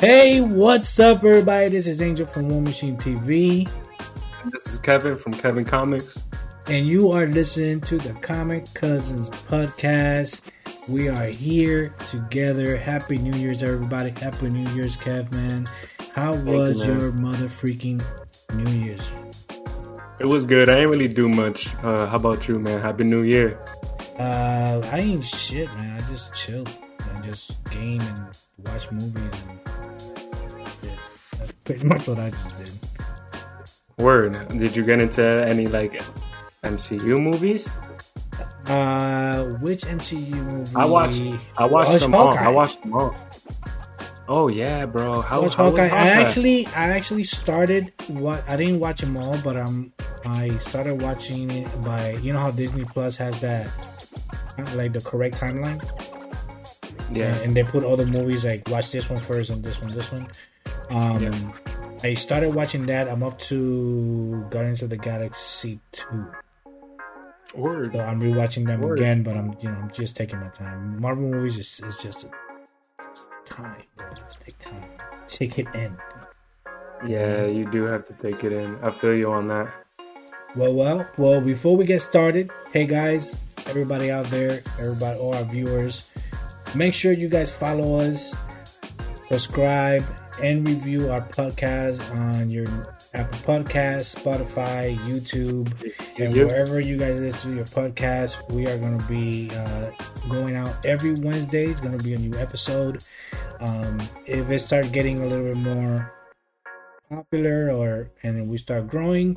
Hey, what's up, everybody? This is Angel from War Machine TV, This is Kevin from Kevin Comics. and you are listening to the Comic Cousins podcast. We are here together. Happy New Year's, everybody! Happy New Year's, Kev, man. How you, was man. your mother freaking New Year's? It was good. I didn't really do much. Uh, how about you, man? Happy New Year. Uh, I ain't shit, man. I just chilled and just game and watch movies. And pretty much what I just did. Word. Did you get into any like MCU movies? Uh, which MCU movie? I watched. I watched Watch them all. I watched them all. Oh yeah, bro. How, Watch how Hawkeye. I actually, I actually started. What I didn't watch them all, but um, I started watching it by. You know how Disney Plus has that, like the correct timeline, Yeah. and they put all the movies like watch this one first and this one, this one. Um, Yeah. I started watching that. I'm up to Guardians of the Galaxy two. Word. So I'm rewatching them Word. again, but I'm you know I'm just taking my time. Marvel movies is, is just a, time. Take time. Take it in. Yeah, you do have to take it in. I feel you on that. Well, well, well. Before we get started, hey guys, everybody out there, everybody, all our viewers, make sure you guys follow us, subscribe, and review our podcast on your Apple Podcast, Spotify, YouTube, and Yep. wherever you guys listen to your podcast. We are going to be uh, going out every Wednesday. It's going to be a new episode. Um, if it starts getting a little bit more popular or and we start growing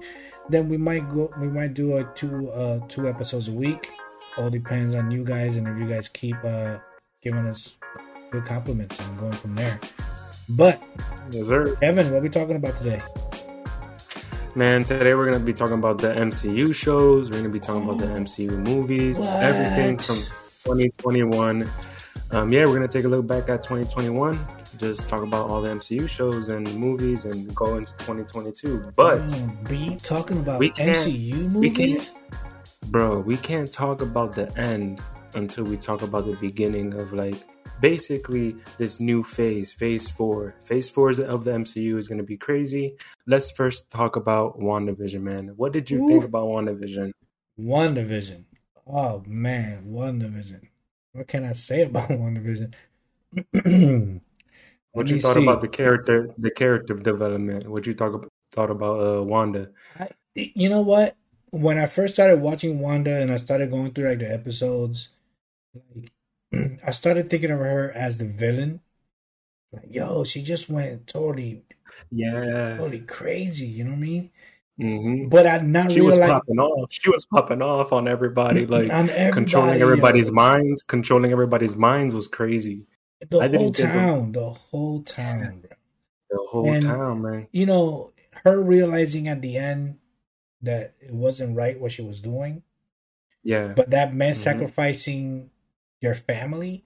then we might go we might do a two uh two episodes a week all depends on you guys and if you guys keep uh giving us good compliments and going from there but Yes, sir. evan what we talking about today Man, today we're gonna be talking about the MCU shows. We're gonna be talking about the MCU movies, What? everything from 2021. Um, yeah, we're gonna take a look back at 2021, just talk about all the MCU shows and movies, and go into 2022. But Oh, be talking about we mcu we movies bro, we can't talk about the end until we talk about the beginning of like basically this new phase, phase four. Phase four of the MCU is gonna be crazy. Let's first talk about WandaVision, man. What did you think Ooh. about WandaVision? one division oh man WandaVision what can i say about WandaVision What you thought about the character, the character development? What you thought thought about uh, Wanda? I, you know what? When I first started watching Wanda and I started going through like the episodes, like I started thinking of her as the villain. Like, yo, she just went totally, Yeah, totally crazy. You know what I mean? hmm But I not she was popping off. She was popping off on everybody, like on everybody, controlling yo. everybody's minds. Controlling everybody's minds was crazy. the I whole of- town, the whole town, bro. The whole And- town, man. You know, her realizing at the end that it wasn't right what she was doing, Yeah, but that meant Mhm. sacrificing your family?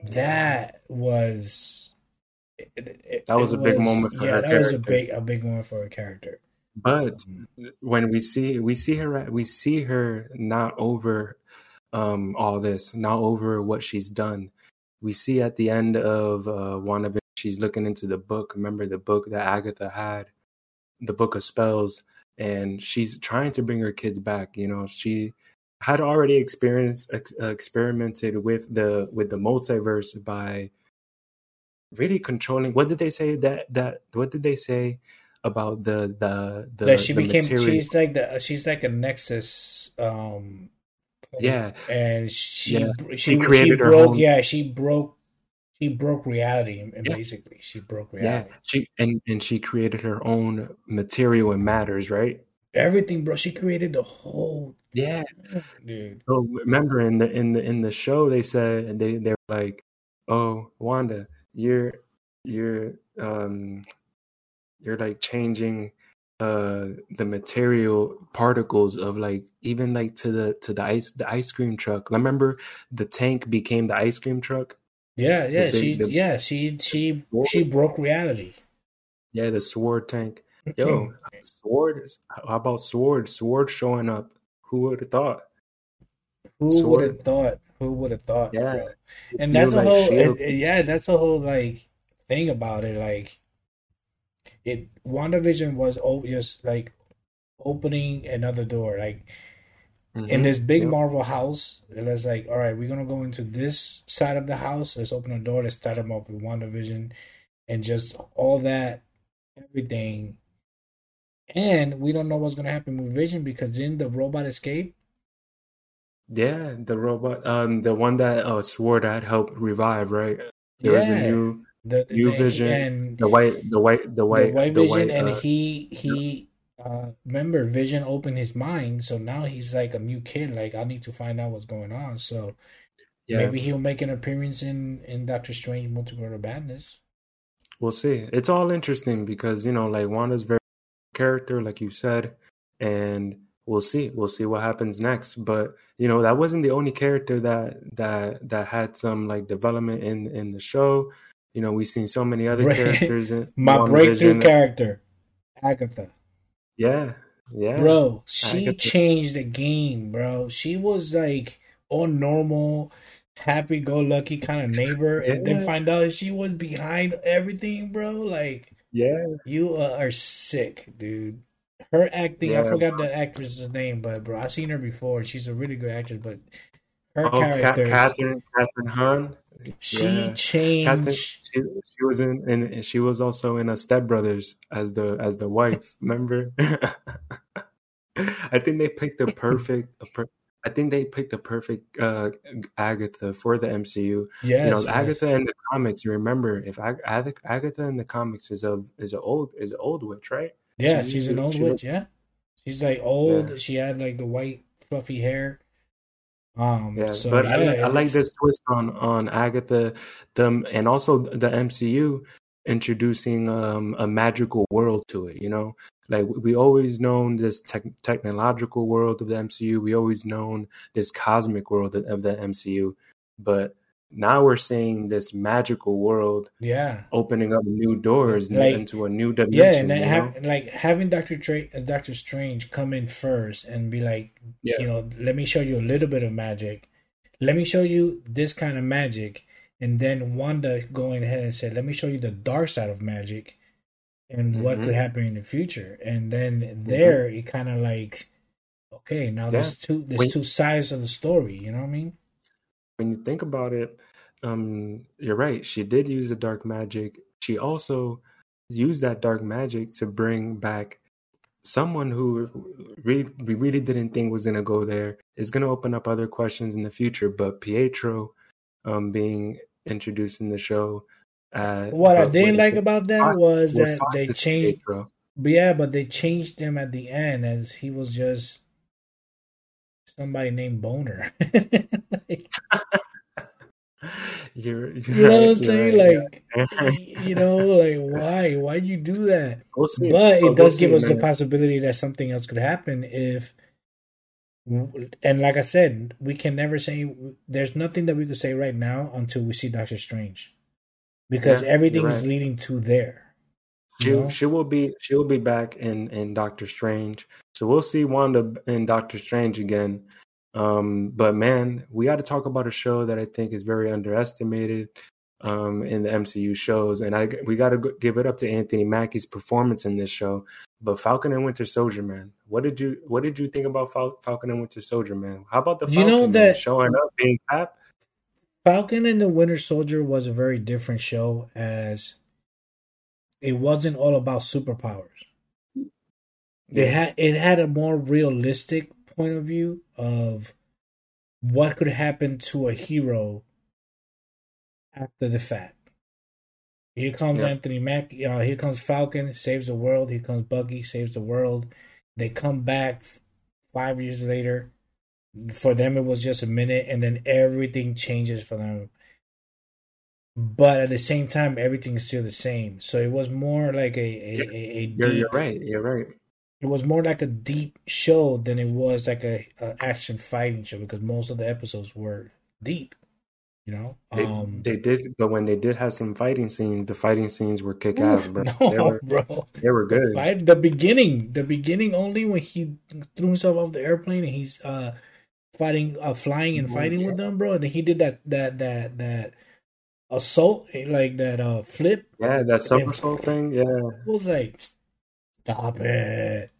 That was it- it- That was a big moment for yeah her that was a big a big moment for her character. But when we see we see her we see her not over um all this not over what she's done. We see at the end of uh WandaVision she's looking into the book. Remember the book that agatha had? The book of spells. And she's trying to bring her kids back you know? She had already experienced ex- uh, experimented with the with the multiverse by really controlling what did they say that that what did they say about the the the, that she the became material- she's like the she's like a nexus um Yeah. and she Yeah. she She she, created her broke own- yeah she broke she broke reality and Yeah. basically she broke reality yeah she and and she created her own material and matters right everything bro. She created the whole yeah. dude. So remember in the in the in the show they said they they're like oh wanda you're you're um you're like changing uh the material particles of like even like to the to the ice the ice cream truck. Remember the tank became the ice cream truck? Yeah yeah The- she the- yeah she she she broke reality. Yeah the sword tank yo sword how about sword sword showing up who would have thought Who would have thought? Who would have thought? Yeah. bro? And that's a like whole, and- and yeah, that's a whole like thing about it, like it WandaVision was o- just like opening another door. Like Mhm. in this big Yep. Marvel house, it was like, all right, we're gonna go into this side of the house. Let's open a door. Let's start them off with WandaVision and just all that, everything. And we don't know what's gonna happen with Vision because didn't the robot escape? Yeah, the robot, um, the one that uh, swore that helped revive, right? There was a Yeah. new, The, new the- Vision, and the white, the white, the white the white, white the vision white. and uh, he he uh remember vision opened his mind so now he's like a new kid like i need to find out what's going on so yeah, maybe he'll make an appearance in in doctor strange multiverse of madness we'll see. It's all interesting because you know, like Wanda's very character, like you said, and we'll see. We'll see what happens next. But you know, that wasn't the only character that that that had some like development in in the show. You know, we've seen so many other characters in my breakthrough character agatha Yeah, yeah, bro she Agatha. changed the game bro she was like all normal happy-go-lucky kind of neighbor and then find out she was behind everything bro like yeah. You uh, are sick, dude. Her acting, I forgot the actress's name, but bro, I've seen her before. She's a really good actress, but her Oh, character, Kathryn, Kathryn Hahn. she yeah. changed. Kathryn, she, she was in, in, she was also in a Step Brothers as the as the wife. Remember? I think they picked the perfect. per- I think they picked the perfect uh, Agatha for the MCU. yes, you know, yes. Agatha in the comics. You remember if Ag- Ag- Agatha in the comics is a is a old is an old witch, right? Yeah, she- she's an old she witch. looked- Yeah, she's like old. Yeah. She had like the white fluffy hair. Um, Yeah, so, but yeah, I, I like this twist on on Agatha, them, and also the MCU introducing um, a magical world to it. You know, like we always known this tech technological world of the MCU. We always known this cosmic world of the MCU, but now we're seeing this magical world Yeah, opening up new doors Like- into a new dimension. yeah, and then have, like having Doctor Tra- uh, Doctor Strange come in first and be like, Yeah. you know, let me show you a little bit of magic. Let me show you this kind of magic, and then Wanda going ahead and said, let me show you the dark side of magic and what Mhm. could happen in the future. And then there, it kind of like, okay, now there's two there's When- two sides of the story. You know what I mean? when you think about it, um, you're right. She did use the dark magic. She also used that dark magic to bring back someone who really, we really didn't think was going to go there. Is going to open up other questions in the future. But Pietro, um, being introduced in the show, uh, What I didn't like about that Fox- was that they changed. But yeah, but they changed him at the end as he was just somebody named Bohner. like, You're, you're you know what I'm saying? you're Like, right, you know, like why? Why'd you do that? We'll. But We'll it does see, give us the possibility that something else could happen if. And like I said, we can never say there's nothing that we could say right now until we see Doctor Strange, because Yeah, everything is right. leading to there. She know? she will be she will be back in in Doctor Strange. So we'll see Wanda in Doctor Strange again. Um, but man, we got to talk about a show that I think is very underestimated um, in the MCU shows, and I we got to give it up to Anthony Mackie's performance in this show. But Falcon and Winter Soldier, man, what did you what did you think about Fal- Falcon and Winter Soldier, man? How about the You Falcon know man, that- showing up being Cap? Falcon and the Winter Soldier was a very different show as it wasn't all about superpowers. It had it had a more realistic point of view of what could happen to a hero after the fact. Here comes Yeah. Anthony Mack. Uh, here comes Falcon, saves the world. Here comes Bucky, saves the world. They come back five years later. For them, it was just a minute, and then everything changes for them. But at the same time, everything is still the same. So it was more like a a, a, a You're, deep you're right. You're right. it was more like a deep show than it was like a, a action fighting show because most of the episodes were deep. You know, They, um, they did, but when they did have some fighting scenes, the fighting scenes were kick ass, bro. no, They were bro. they were good. Right, the beginning, the beginning only when he threw himself off the airplane and he's uh fighting, uh flying and Oh, fighting yeah. with them, bro. And then he did that that that that assault, like that uh flip. Yeah, that somersault thing. Yeah, I was like, stop it.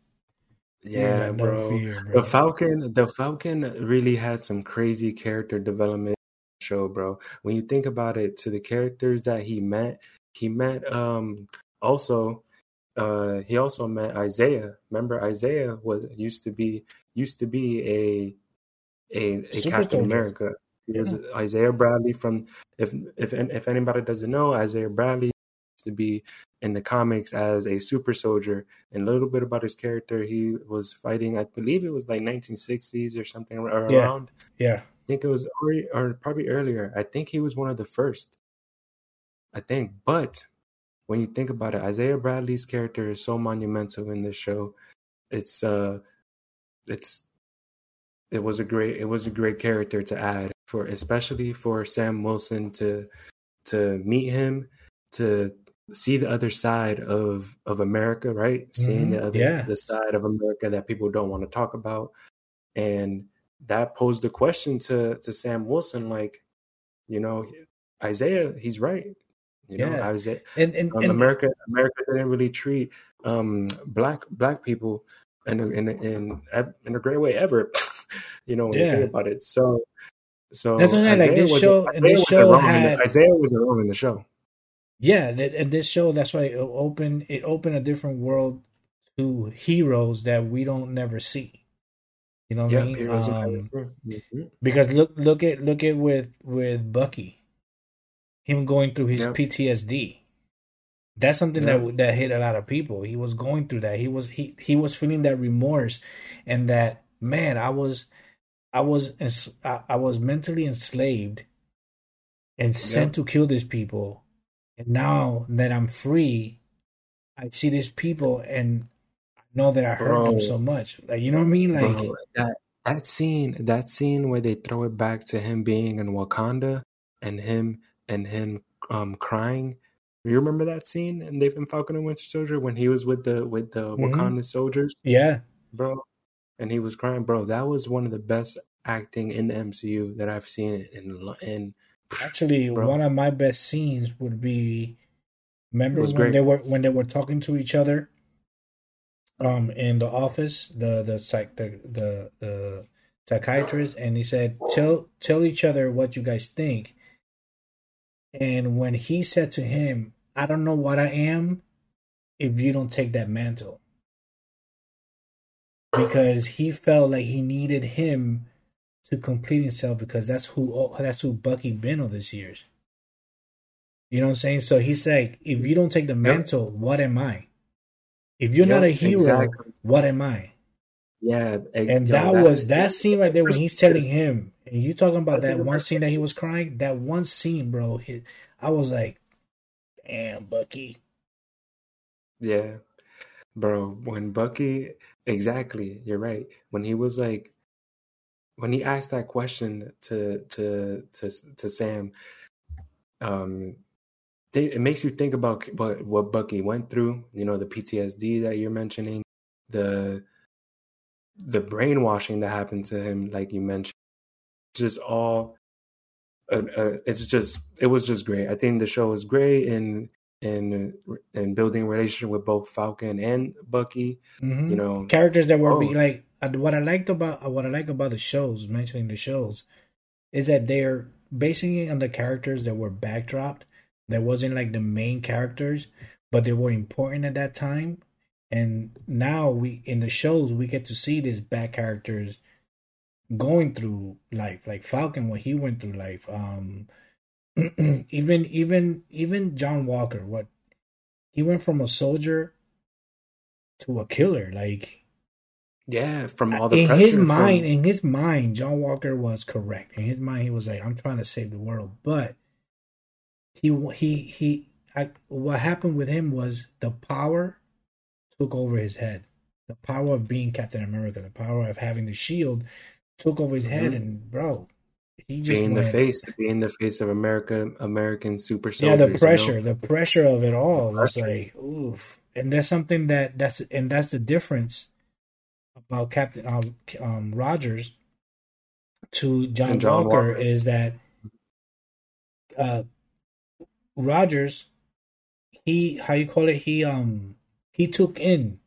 Yeah, no bro. Fear, bro. The Falcon, the Falcon really had some crazy character development show, bro. When you think about it, to the characters that he met, he met um also uh he also met Isaiah. Remember Isaiah was used to be used to be a a, a Captain America. He was Isaiah Bradley from if if if anybody doesn't know, Isaiah Bradley used to be in the comics as a super soldier. And a little bit about his character, he was fighting. I believe it was like 1960s or something or yeah. around. Yeah, I think it was early, or probably earlier. I think he was one of the first. I think, but when you think about it, Isaiah Bradley's character is so monumental in this show. It's uh, it's it was a great it was a great character to add for especially for Sam Wilson to to meet him to see the other side of of America, right? Mm-hmm. Seeing the other yeah. the side of America that people don't want to talk about, and that posed a question to to Sam Wilson, like, you know, Isaiah, he's right. You yeah. know, Isaiah, and, and, um, and, America America didn't really treat um, black black people in a, in a, in, in a great way ever. you know, when yeah. you think about it. So, so that's what I'm saying. Like this show, and this show had Isaiah was a wrong in the show. Yeah, and this show that's why it opened it opened a different world to heroes that we don't never see. You know what I mean? Um, mm-hmm. Because look look at look at with with Bucky, him going through his. PTSD. That's something yep. that that hit a lot of people. He was going through that. He was he he was feeling that remorse, and that man, I was I was I was mentally enslaved and sent yep. to kill these people and now that I'm free, I see these people and I know that I hurt Bro. them so much. Like you know what I mean? Like Bro, that that scene, that scene where they throw it back to him being in Wakanda and him and him um crying. You remember that scene in They've been Falcon and Winter Soldier when he was with the with the mm-hmm. Wakanda soldiers? Yeah, bro, and he was crying, bro. That was one of the best acting in the MCU that I've seen in in Actually, Bro. one of my best scenes would be remember when great. they were when they were talking to each other um in the office, the the psych the the, the psychiatrist and he said, Tell tell each other what you guys think. And when he said to him, I don't know what I am if you don't take that mantle. Because he felt like he needed him to complete himself because that's who oh, that's who Bucky been all these years. You know what I'm saying? So he's like, if you don't take the mantle, yep. what am I? If you're yep, not a hero, exactly. what am I? Yeah, eh, and that, that was that scene right there when he's telling him, and you talking about that one scene that he was crying. That one scene, bro. I was like, damn, Bucky. Yeah, bro. When Bucky, exactly, you're right. When he was like, when he asked that question to to to to Sam, um, they, it makes you think about what what Bucky went through. You know, the PTSD that you're mentioning, the the brainwashing that happened to him, like you mentioned, just all. Uh, uh, it's just it was just great. I think the show was great in in in building relationship with both Falcon and Bucky. Mm-hmm. You know, characters that were oh. be like what I liked about what I like about the shows, mentioning the shows, is that they're basing it on the characters that were backdropped. That wasn't like the main characters, but they were important at that time. And now we in the shows we get to see these back characters going through life, like Falcon when he went through life. Um, even even even John Walker, what he went from a soldier to a killer, like yeah, from all the in his mind, from... in his mind, John Walker was correct. In his mind, he was like, "I'm trying to save the world," but he he he. I, what happened with him was the power took over his head. The power of being Captain America, the power of having the shield, took over his mm-hmm. head, and bro, he just being went, the face, being the face of America, American super soldiers. Yeah, the pressure, you know? the pressure of it all was like, oof. And that's something that that's and that's the difference about Captain um, um, Rogers to John, John Walker, Walker, is that uh, Rogers, he how you call it? He um he took in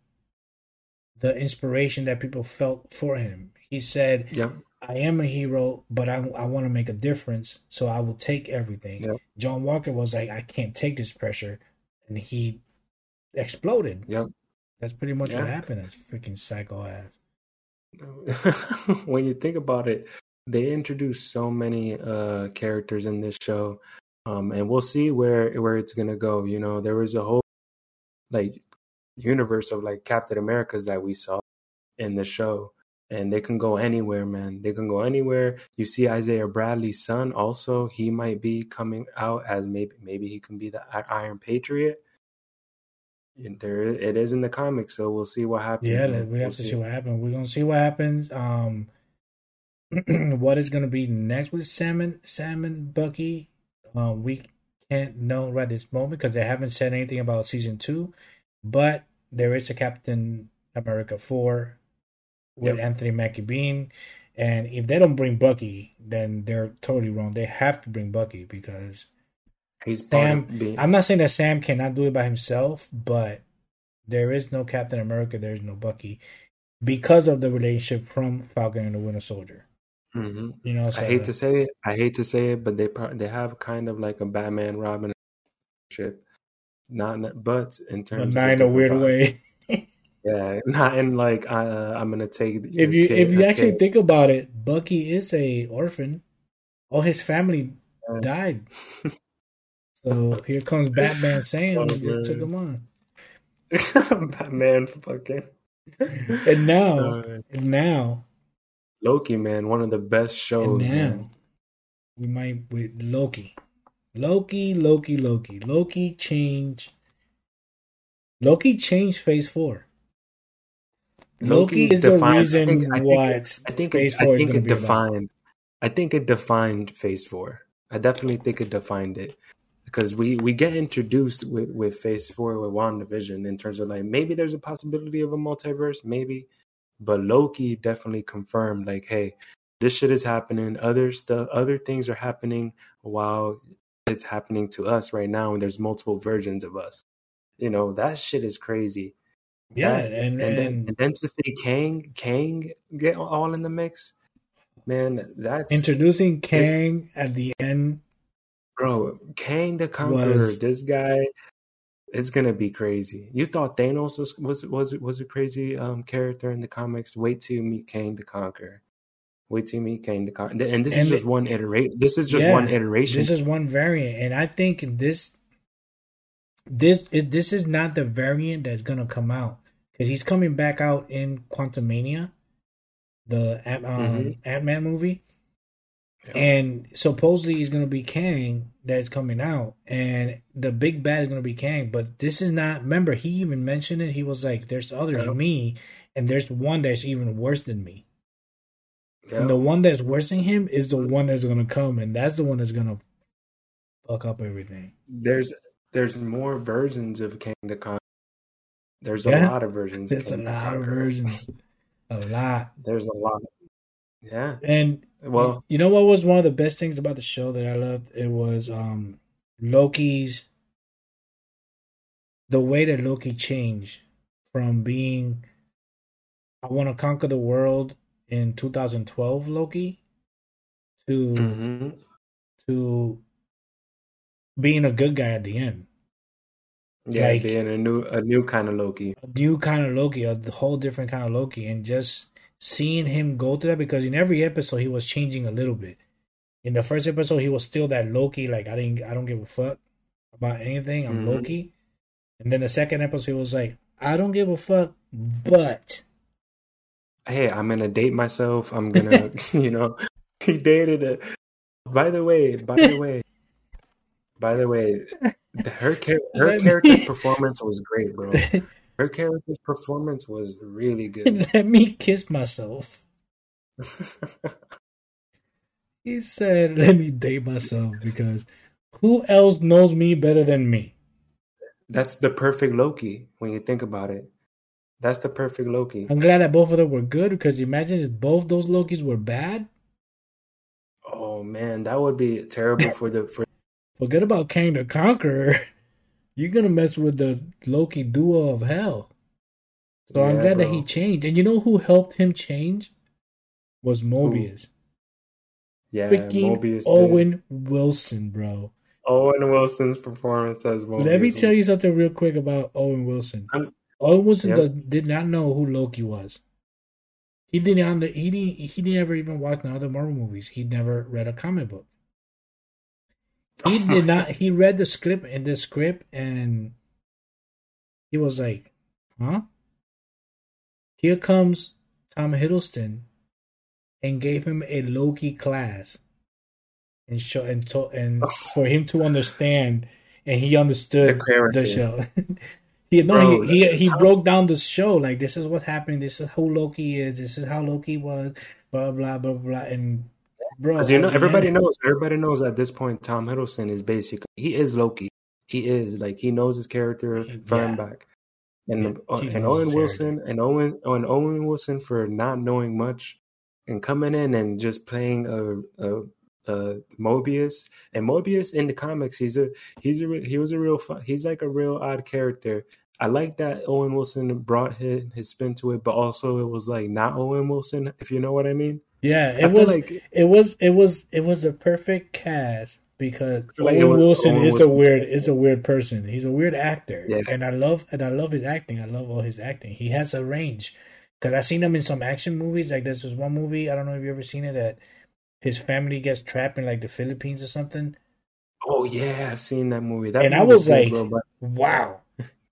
the inspiration that people felt for him. He said, Yep. I am a hero, but I, I want to make a difference, so I will take everything. Yep. John Walker was like, I can't take this pressure, and he exploded. Yep. That's pretty much Yeah. what happened. That's freaking psycho ass. when you think about it, they introduced so many uh characters in this show. Um and we'll see where where it's gonna go. You know, there was a whole like universe of like Captain Americas that we saw in the show. And they can go anywhere, man. They can go anywhere. You see Isaiah Bradley's son also, he might be coming out as maybe maybe he can be the Iron Patriot. There it is in the comics, so we'll see what happens. Yeah, man. we have We'll to see what happens. We're gonna see what happens. Um, what is gonna be next with Salmon, Salmon Bucky? Um, we can't know right this moment because they haven't said anything about season two, but there is a Captain America four with Yep. Anthony Mackie Bean, and if they don't bring Bucky, then they're totally wrong. They have to bring Bucky because He's Sam. I'm not saying that Sam cannot do it by himself, but there is no Captain America, there is no Bucky because of the relationship from Falcon and the Winter Soldier. Mhm. You know, so I hate to say it. I hate to say it, but they they have kind of like a Batman Robin ship. Not, but in terms, but of not in a weird way. Yeah, not in like uh, I'm gonna take. if you kid- if you actually kid. think about it, Bucky is a orphan. All his family Yeah. died. So here comes Batman saying Oh, just took him on. Batman, fucking. And now, and now, Loki, man, one of the best shows. and now, man. we might with Loki. Loki, Loki, Loki. Loki change. Loki changed Phase Four. Loki, is the defined- I reason think- I think what I think Phase I Four is think it defined. I think it defined Phase Four. I definitely think it defined it because we we get introduced with with Phase Four with WandaVision in terms of like maybe there's a possibility of a multiverse, maybe, but Loki definitely confirmed like, hey, this shit is happening. Other stuff, other things are happening while it's happening to us right now, and there's multiple versions of us. You know that shit is crazy. Yeah, That- and and then, and and then to see Kang, Kang get all in the mix, man. That's introducing Kang at the end. bro. Kang the Conqueror. Was- This guy is gonna be crazy. You thought Thanos was was was was a crazy um character in the comics? Wait till you meet Kang the Conqueror. Wait till you meet Kang the Conqueror. And this And is just the- one iteration. This is just Yeah, one iteration. This is one variant, and I think this this it, this is not the variant that's gonna come out because he's coming back out in Quantumania, the Ant- um, Mhm. Ant Man movie, Yeah. and supposedly he's gonna be Kang that's coming out, and the big bad is gonna be Kang. But this is not. Remember, he even mentioned it. He was like, "There's others, Yeah. me, and there's one that's even worse than me." Yeah. And the one that's worse than him is the one that's gonna come, and that's the one that's gonna fuck up everything. there's there's more versions of Kang the Conqueror. There's a Yeah. lot of versions. It's a lot of versions, a lot. There's a lot. Yeah. And Well, you know what was one of the best things about the show that I loved? It was um Loki's the way that Loki changed from being I want to conquer the world in 2012 Loki to mhm. to being a good guy at the end. yeah, like- being a new a new kind of Loki. a new kind of Loki, a whole different kind of Loki, and just seeing him go through that because in every episode he was changing a little bit. In the first episode, he was still that Loki, like I didn't, I don't give a fuck about anything. I'm Mhm. Loki, and then the second episode, he was like, I don't give a fuck, but Hey, I'm gonna date myself. I'm gonna, you know, he dated a. By the way, by the way, by the way, the- her char- her character's performance was great, bro. Her character's performance was really good. let me kiss myself. He said, "Let me date myself because who else knows me better than me?" That's the perfect Loki when you think about it. That's the perfect Loki. I'm glad that both of them were good because imagine if both those Lokis were bad. Oh man, that would be terrible for the for forget about Kang the Conqueror. You're gonna mess with the Loki duo of hell. So I'm Yeah, glad that he changed. And you know who helped him change? Was Mobius. Yeah, Freaking Mobius. did. Owen Wilson, bro. Owen Wilson's performance as Mobius. Let me tell you something real quick about Owen Wilson. I'm- Owen Wilson Yep. did- did not know who Loki was. He didn't. He didn't. He never even watched none of the Marvel movies. He never read a comic book. He did not. He read the script and the script, and he was like, "Huh." Here comes Tom Hiddleston, and gave him a Loki class, and show and to, and for him to understand, and he understood The the show. he no, Bro, he he, he broke down the show like this is what happened. This is who Loki is. This is how Loki was. Blah blah blah blah. And bro, 'Cause you know, everybody knows. Everybody knows at this point, Tom Hiddleston is basically he is Loki. He is like he knows his character front yeah. back. And Yeah, uh, and Owen Wilson and Owen and Owen Wilson for not knowing much and coming in and just playing a, a, a Mobius and Mobius in the comics he's a he's a he was a real fun, he's like a real odd character. I like that Owen Wilson brought his, his spin to it, but also it was like not Owen Wilson, if you know what I mean. Yeah, it feel was. like it was. It was. It was a perfect cast because like Owen was Wilson Owen is a weird. Is a weird person. He's a weird actor, Yeah. and I love and I love his acting. I love all his acting. He has a range because I've seen him in some action movies. Like there's this one movie. I don't know if you ever seen it. That his family gets trapped in like the Philippines or something. Oh yeah, I've seen that movie. That And I was like, bro, Wow.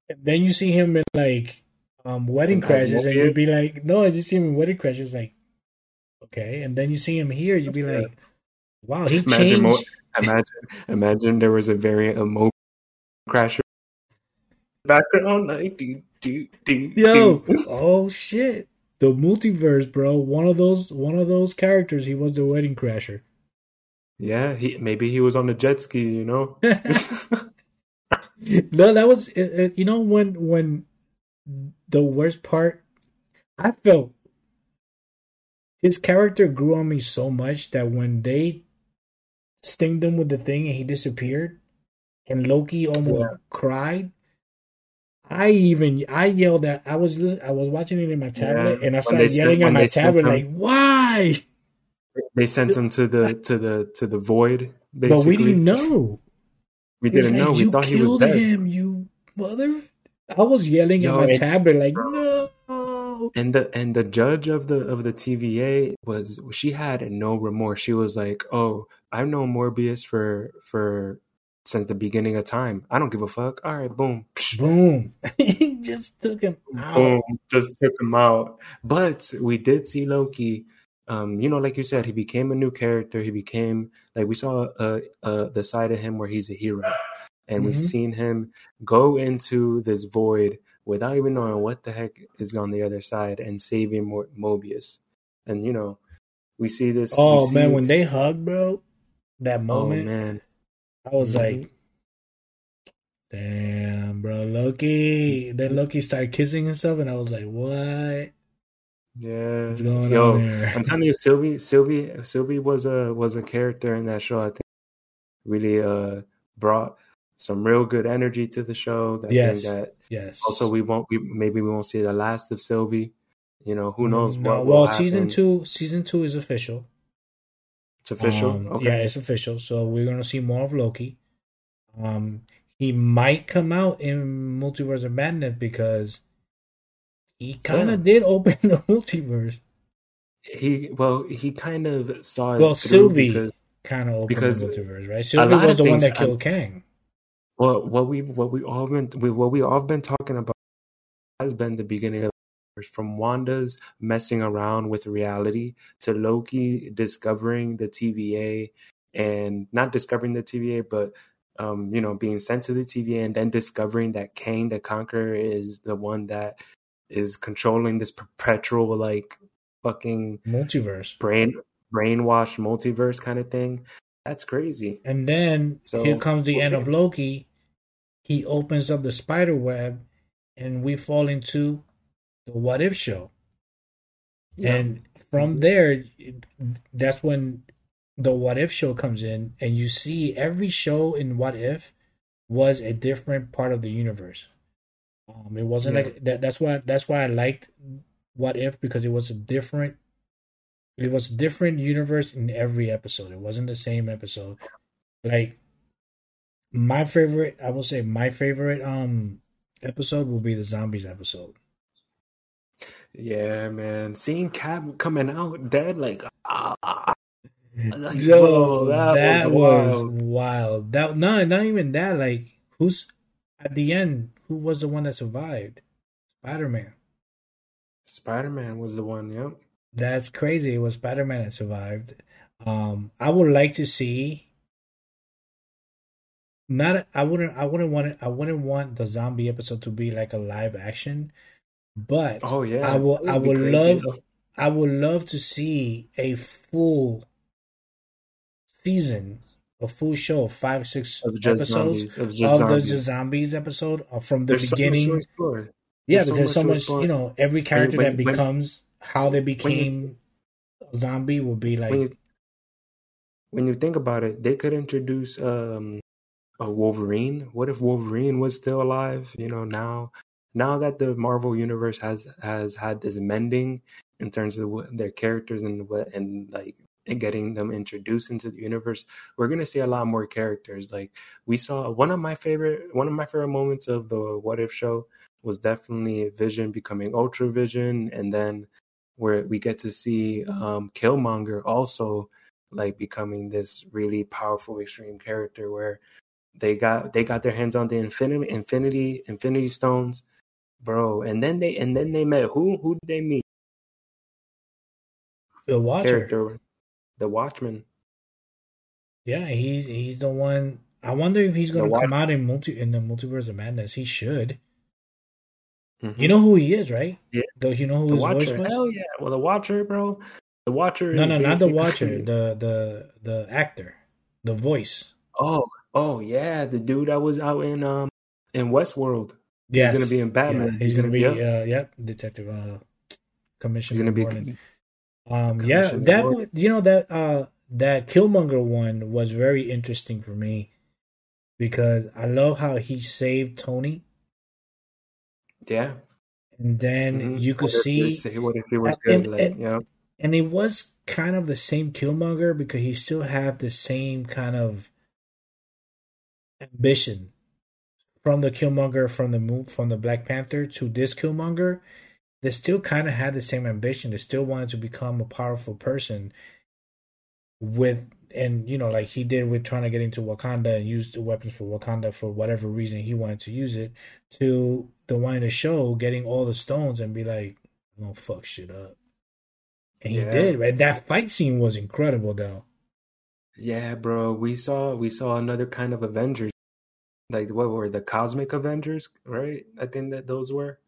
then you see him in like um Wedding In Crashes, and you'd be like, no, you see him in Wedding Crashes, like, okay. And then you see him here, you'd be Yeah. like, wow, he Imagine changed. mo- imagine, imagine there was a variant of Mo Crasher background, like do do do. Yo, do. oh shit, the multiverse, bro. One of those, one of those characters. He was the Wedding Crasher. yeah, he maybe he was on the jet ski, you know. no, that was you know when when the worst part. I felt his character grew on me so much that when they stinged him with the thing and he disappeared, and Loki almost Yeah. cried. I even I yelled at I was I was watching it in my tablet Yeah, and I started yelling at my tablet him- like why? they sent him to the to the to the void. Basically, But we didn't know. We didn't like, know. We thought he was killed dead. him, you mother. I was yelling Yo, at my and- tablet like no. And the and the judge of the of the TVA was she had no remorse. She was like, "Oh, I've known Mobius for for since the beginning of time. I don't give a fuck. All right, boom, Boom! he just took him out. boom, just took him out." But we did see Loki. Um, you know, like you said, he became a new character. He became like we saw uh, uh the side of him where he's a hero, and we've Mhm. seen him go into this void without even knowing what the heck is on the other side and saving Mo- Mobius. And you know, we see this. Oh see- man, when they hug, bro, that oh moment, man, I was Mhm. like, "Damn, bro, Loki." Then Loki started kissing himself, and I was like, "What? yeah, What's going yo, on here?" I'm telling you, Sylvie, Sylvie, Sylvie was a was a character in that show. I think really uh brought some real good energy to the show. I Yes. that yes. also we won't we maybe we won't see the last of Sylvie. You know, who knows No, what well, season happen. two, season two is official. It's official. Um, okay. Yeah, it's official. So we're gonna see more of Loki. Um, he might come out in Multiverse of Madness because he kind Yeah. of did open the multiverse. He well, he kind of saw it Well, Sylvie kind of opened the multiverse, right? Sylvie was the one that killed Kang. Well, what we what we all been we, what we all been talking about has been the beginning of from Wanda's messing around with reality to Loki discovering the TVA and not discovering the TVA, but um, you know, being sent to the TVA and then discovering that Kang the Conqueror is the one that is controlling this perpetual like fucking Multiverse. brain brainwashed multiverse kind of thing. That's crazy. And then So, here comes the we'll end see. of Loki. He opens up the spider web, and we fall into the What If show. Yeah. And from there, that's when the What If show comes in, and you see every show in What If was a different part of the universe. Um, it wasn't Yeah. like that. That's why. That's why I liked What If because it was a different. It was a different universe in every episode. It wasn't the same episode. Like my favorite, I will say my favorite um episode will be the zombies episode. Yeah, man. Seeing Cap coming out dead, like, ah, Like, Yo, bro, that that, was was, wild. wild. That no, not even that. Like, who's at the end? Who was the one that survived? Spider Man. Spider Man was the one. Yep. That's crazy. It was Spider Man that survived. Um, I would like to see. Not, I wouldn't. I wouldn't want it. I wouldn't want the zombie episode to be like a live action, but Oh yeah. I will- I would love- though. I would love to see a full season, a full show of five, six of just episodes zombies. Of just of zombies. the zombies episode uh, from the There's so beginning. yeah, there's so because much so much, you know, every character when- that when- becomes how they became a zombie will be like when you when you think about it, they could introduce um a Wolverine. What if Wolverine was still alive? You know, now now that the Marvel universe has has had this mending in terms of what their characters and what and like and getting them introduced into the universe, we're gonna see a lot more characters. Like we saw one of my favorite one of my favorite moments of the What If show was definitely Vision becoming Ultra Vision, and then where we get to see um, Killmonger also like becoming this really powerful extreme character where they got they got their hands on the infinity infinity infinity stones bro and then they and then they met who who did they meet the Watcher. character the watchman Yeah, he's he's the one. I wonder if he's gonna come out in multi in the multiverse of madness. He should. Mhm. You know who he is, right? Yeah. Though you know who the his voice watcher was. hell yeah well the watcher bro the watcher no, is no, not the Watcher. The the the actor, the voice. oh oh yeah the dude that was out in um in westworld. Yes, He's gonna be in Batman. Yeah, he's, He's gonna, gonna be, uh, yep, Detective uh, he's Commissioner gonna be. Um, yeah, that one- you know that uh that Killmonger one was very interesting for me because I love how he saved Tony, yeah. And then Mhm. you could see, what if it was and- good like and- yeah. and it was kind of the same Killmonger because he still had the same kind of ambition from the Killmonger from the move from the Black Panther to this Killmonger. They still kind of had the same ambition. They still wanted to become a powerful person with and you know like he did with trying to get into Wakanda and use the weapons for Wakanda for whatever reason he wanted to use it to the one in the show getting all the stones and be like I'm gonna fuck shit up. And he Yeah. did, right? That fight scene was incredible though. Yeah, bro. We saw we saw another kind of Avengers. Like what were the cosmic Avengers, right? I think that those were.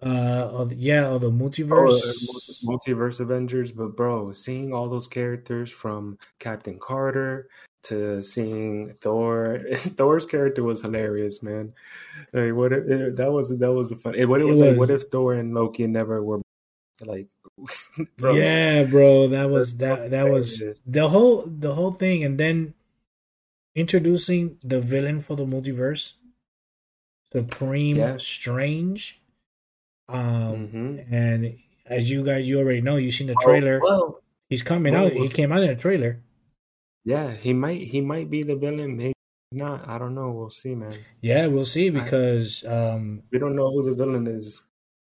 Uh yeah, of the Oh, multiverse. uh, multi- multiverse Avengers, but bro, seeing all those characters from Captain Carter to seeing Thor, Thor's character was hilarious, man. Like what if, it- that was that was a fun. It, what it It was, like, what if Thor and Loki never were like, bro? Yeah, bro, that was that that was the whole the whole thing and then introducing the villain for the multiverse, Supreme Yeah. Strange. Um Mhm. and as you guys you already know, you've seen the Oh, trailer. well, He's coming well, out. He came out in a trailer. Yeah, he might he might be the villain, maybe not. I don't know. We'll see, man. Yeah, we'll see because um We don't know who the villain is.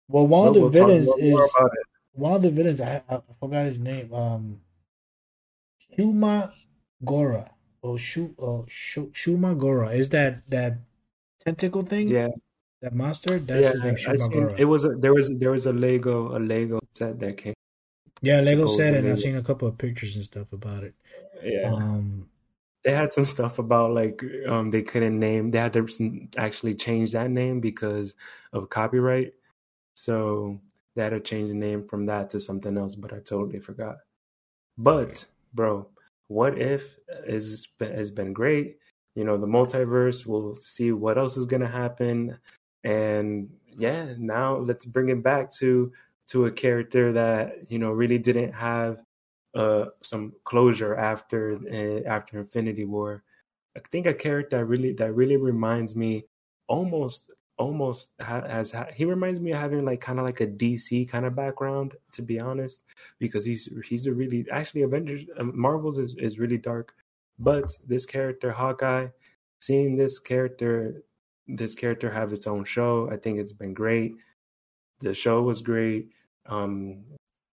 well one of the we'll villains is. One of the villains I, I forgot his name um Shuma Gora or Shu or Shu, Shuma Gora is that that tentacle thing Yeah, that monster that's yeah. name I seen, Gora it was a, there was there was a Lego a Lego set that came. yeah Lego said and. I've seen a couple of pictures and stuff about it Yeah, um they had some stuff about like um they couldn't name. They had to actually change that name because of copyright. So they had to change the name from that to something else. But I totally forgot. But bro, what if is has been great. You know, the multiverse. We'll see what else is gonna happen, and yeah, now let's bring it back to to a character that you know really didn't have uh some closure after uh, after Infinity War. I think a character that really that really reminds me almost almost ha- has ha- he reminds me of having like kind of like a DC kind of background to be honest because he's he's a really actually Avengers um, Marvels is, is really dark but this character Hawkeye seeing this character this character have its own show I think it's been great the show was great um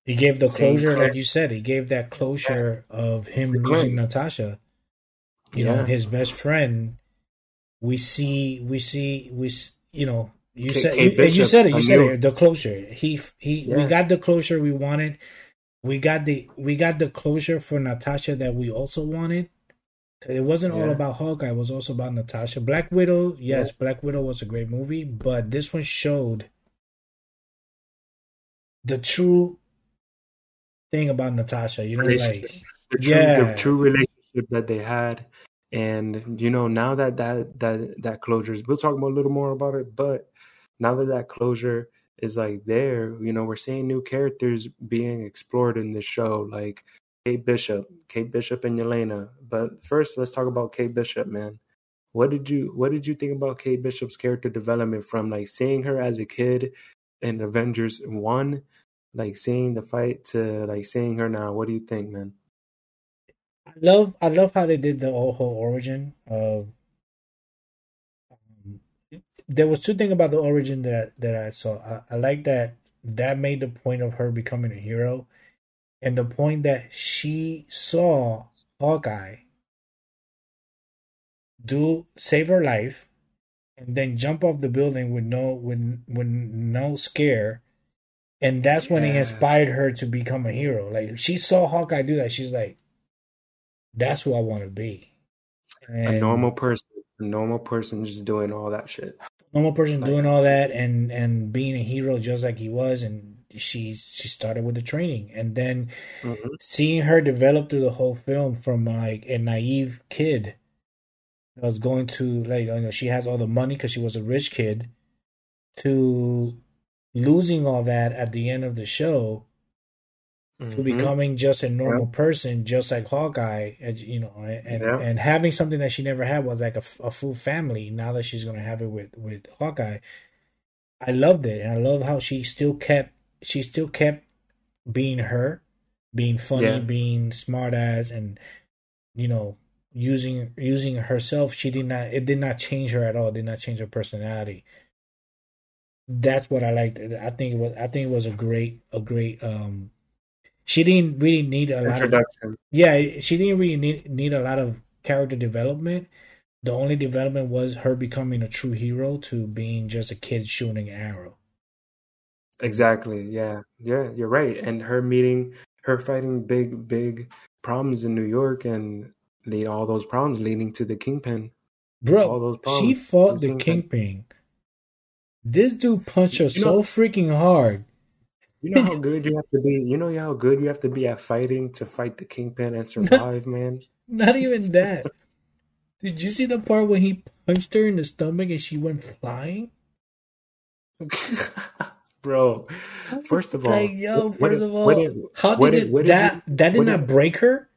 he gave the closure like you said he gave that closure yeah. of him losing Natasha you yeah. know his best friend we see we see we you know, you K- said K- you, you, said it. You said it. The closure. He he. Yeah. We got the closure we wanted. We got the we got the closure for Natasha that we also wanted. It wasn't yeah. all about Hawkeye. It was also about Natasha. Black Widow. Yes, yeah. Black Widow was a great movie, but this one showed the true thing about Natasha. You know, like the true, yeah. the true relationship that they had and you know, now that that that that closure is, we'll talk about a little more about it. But now that that closure is like there, you know, we're seeing new characters being explored in this show, like Kate Bishop, Kate Bishop and Yelena. But first, let's talk about Kate Bishop, man. What did you What did you think about Kate Bishop's character development from like seeing her as a kid in Avengers One, like seeing the fight to like seeing her now? What do you think, man? I love I love how they did the whole origin of. Um, there was two things about the origin that that I saw. I, I like that that made the point of her becoming a hero, and the point that she saw Hawkeye do save her life, and then jump off the building with no with with no scare, and that's when yeah. he inspired her to become a hero. Like she saw Hawkeye do that, she's like, that's who I want to be. And a normal person, a normal person just doing all that shit. Normal person like, doing all that and and being a hero just like he was and she she started with the training and then mm-hmm. seeing her develop through the whole film from like a naive kid that was going to like you know she has all the money because she was a rich kid to losing all that at the end of the show mm-hmm. to becoming just a normal yep. person, just like Hawkeye, as you know, and yep. and having something that she never had was like a, a full family. Now that she's gonna have it with with Hawkeye, I loved it, and I love how she still kept she still kept being her, being funny, yeah. being smart ass, and you know using using herself. She did not it did not change her at all. It did not change her personality that's what I liked. I think it was I think it was a great a great um she didn't really need a lot of yeah she didn't really need need a lot of character development. The only development was her becoming a true hero to being just a kid shooting an arrow. Exactly yeah. Yeah you're right. And her meeting her fighting big big problems in new york and lead all those problems leading to the kingpin. Bro all those problems she fought the kingpin. kingpin. this dude punched her you so know, freaking hard you know how good you have to be. You know how good you have to be at fighting to fight the kingpin and survive, man. Not even that. Did you see the part when he punched her in the stomach and she went flying? Bro, first of all, like, yo, first what, of all, what how did, it, did that you, that did not did, break her?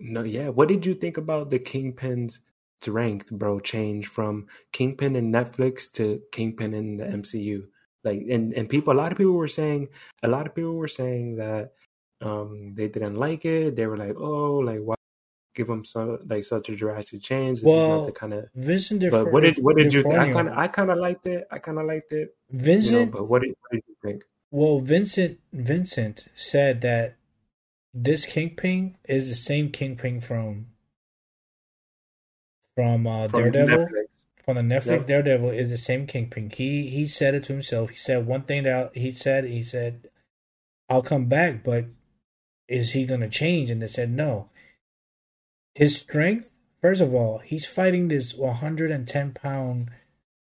No, yeah. What did you think about the Kingpin's strength, bro? Change from Kingpin in Netflix to Kingpin in the MCU. Like and and people, a lot of people were saying, a lot of people were saying that um they didn't like it. They were like, oh, like why give them so like such a drastic change? This well, is not the kind of Vincent. but what did what did you? Think? I kind of I kind of liked it. I kind of liked it. Vincent. You know, but what did, what did you think? Well, Vincent Vincent said that this kingpin is the same kingpin from from, uh, from Daredevil. Netflix from the Netflix yep. Daredevil is the same Kingpin. He he said it to himself. He said one thing that he said. He said, "I'll come back, but is he gonna change?" And they said no. His strength, first of all, he's fighting this 110 pound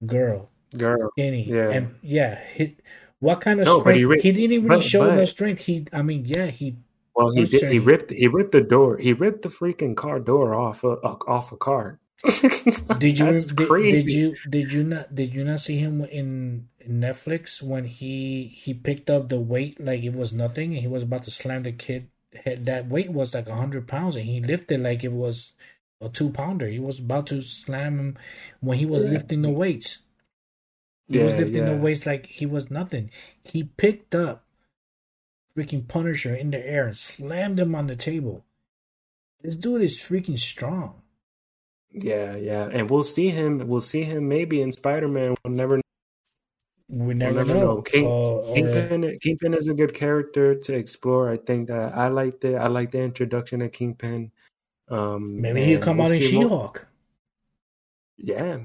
girl, girl, skinny, yeah, and yeah. He, what kind of no, strength? He, ripped, he, didn't even but, show but, no strength. He, I mean, yeah, he. Well, he did. He ripped. He ripped the door. He ripped the freaking car door off a, off a car did you did, did, you did you not did you not see him in Netflix when he he picked up the weight like it was nothing and he was about to slam the kid had, that weight was like hundred pounds, and he lifted like it was a two pounder. He was about to slam him when he was yeah. lifting the weights. He yeah, was lifting yeah. the weights like he was nothing. He picked up freaking Punisher in the air and slammed him on the table. This dude is freaking strong. Yeah, yeah, and we'll see him. We'll see him maybe in Spider Man. We'll never. We never, we'll never know. know. King, uh, Kingpin, Kingpin is a good character to explore. I think that I like the I like the introduction of Kingpin. Um, maybe he'll come we'll out in She Hulk. Yeah,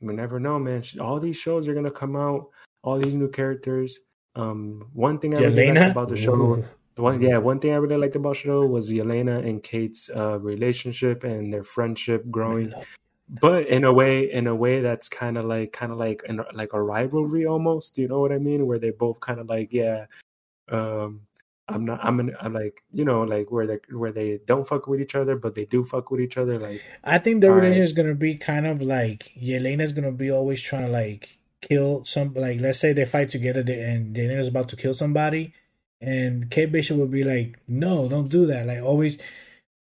we never know, man. All these shows are gonna come out. All these new characters. Um, one thing I really liked about the show, one yeah, one thing I really liked about show was Yelena and Kate's uh, relationship and their friendship growing. But in a way, in a way that's kind of like, kind of like, an, like a rivalry almost. You know what I mean? Where they both kind of like, yeah, um, I'm not. I'm, an, I'm like you know like where they where they don't fuck with each other, but they do fuck with each other. Like I think the relationship is gonna be kind of like Yelena's gonna be always trying to like kill some like let's say they fight together and Yelena's about to kill somebody, and Kate Bishop would be like, no, don't do that. Like always.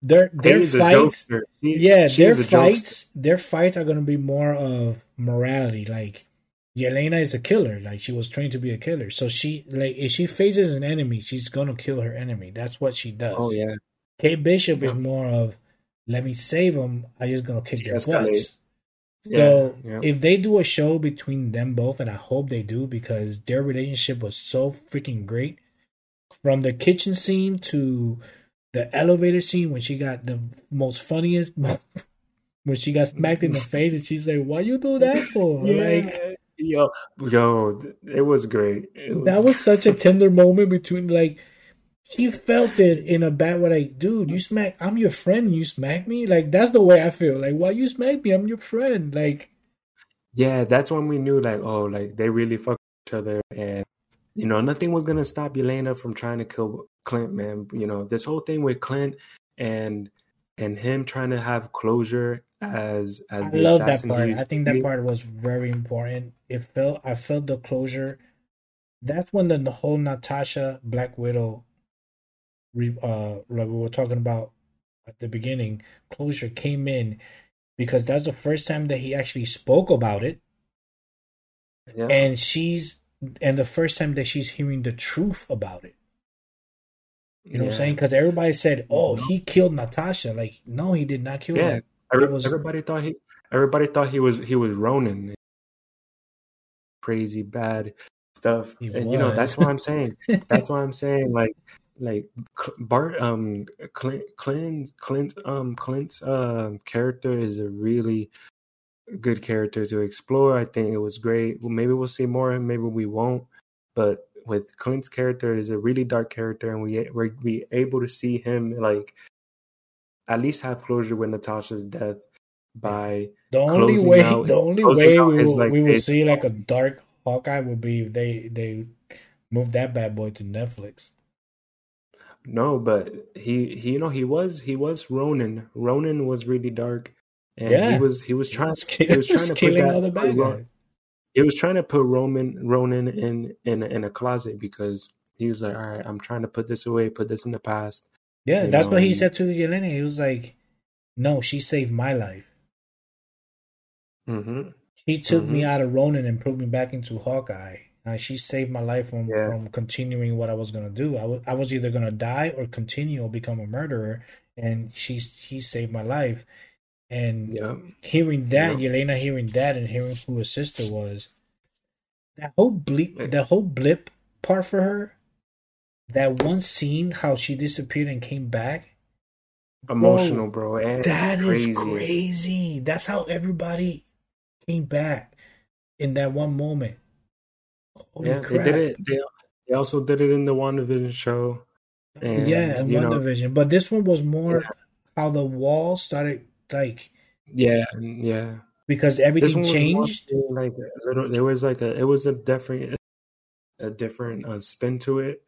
Their their fights, yeah, their fights, their fights are gonna be more of morality. Like Yelena is a killer. Like she was trained to be a killer. So she like if she faces an enemy, she's gonna kill her enemy. That's what she does. Oh yeah. Kate Bishop yeah. is more of let me save them. I just gonna kick their butts. Yeah, so yeah. if they do a show between them both, and I hope they do because their relationship was so freaking great, from the kitchen scene to the elevator scene when she got the most funniest, when she got smacked in the face and she's like, "Why you do that for?" yeah. Like yo, yo, it was great. It was... That was such a tender moment between like she felt it in a bad way. Like, dude, you smack. I'm your friend. You smack me. Like that's the way I feel. Like, why you smack me? I'm your friend. Like, yeah, that's when we knew like, oh, like they really fuck each other, and you know, nothing was gonna stop Yelena from trying to kill Clint. Man, you know, this whole thing with Clint and and him trying to have closure as as I love that part. I think that part was very important. It felt I felt the closure. That's when the, the whole Natasha Black Widow, uh, we were talking about at the beginning, closure came in because that's the first time that he actually spoke about it. Yeah. And she's and the first time that she's hearing the truth about it. You know yeah. what I'm saying? Because everybody said, "Oh, he killed Natasha." Like, no, he did not kill yeah. her. Every, was, everybody thought he everybody thought he was he was Ronin. Crazy bad stuff. and was. you know, that's why I'm saying that's why I'm saying like like Bart um Clint Clint Clint um Clint's uh, character is a really good character to explore. I think it was great. Well, maybe we'll see more, maybe we won't. But with Clint's character is a really dark character, and we we're we able to see him like at least have closure with Natasha's death by the only way out, the only way we will, like, we will see like a dark Hawkeye would be if they they move that bad boy to Netflix. No, but he, he you know he was he was Ronin. Ronin was really dark, and yeah. he was he was trying he was trying to put that the bad guy. he was trying to put Roman Ronin in in in a closet because he was like, all right, I'm trying to put this away, put this in the past, yeah, you that's know, what he said to Yelena. He was like, "No, she saved my life. Mm-hmm. She took mm-hmm. me out of Ronin and put me back into Hawkeye. Uh, she saved my life from yeah. from continuing what I was gonna do. I, w- I was either gonna die or continue or become a murderer, and she she saved my life. And yep. hearing that, yep. Yelena hearing that, and hearing who her sister was, that whole blip, that whole blip part for her that one scene how she disappeared and came back emotional bro, bro. that crazy. is crazy that's how everybody came back in that one moment Holy yeah crap. they did it they, they also did it in the WandaVision show and, yeah in WandaVision but this one was more yeah. how the wall started like yeah yeah. because everything changed? like a little, there was like a it was a different a different uh, spin to it.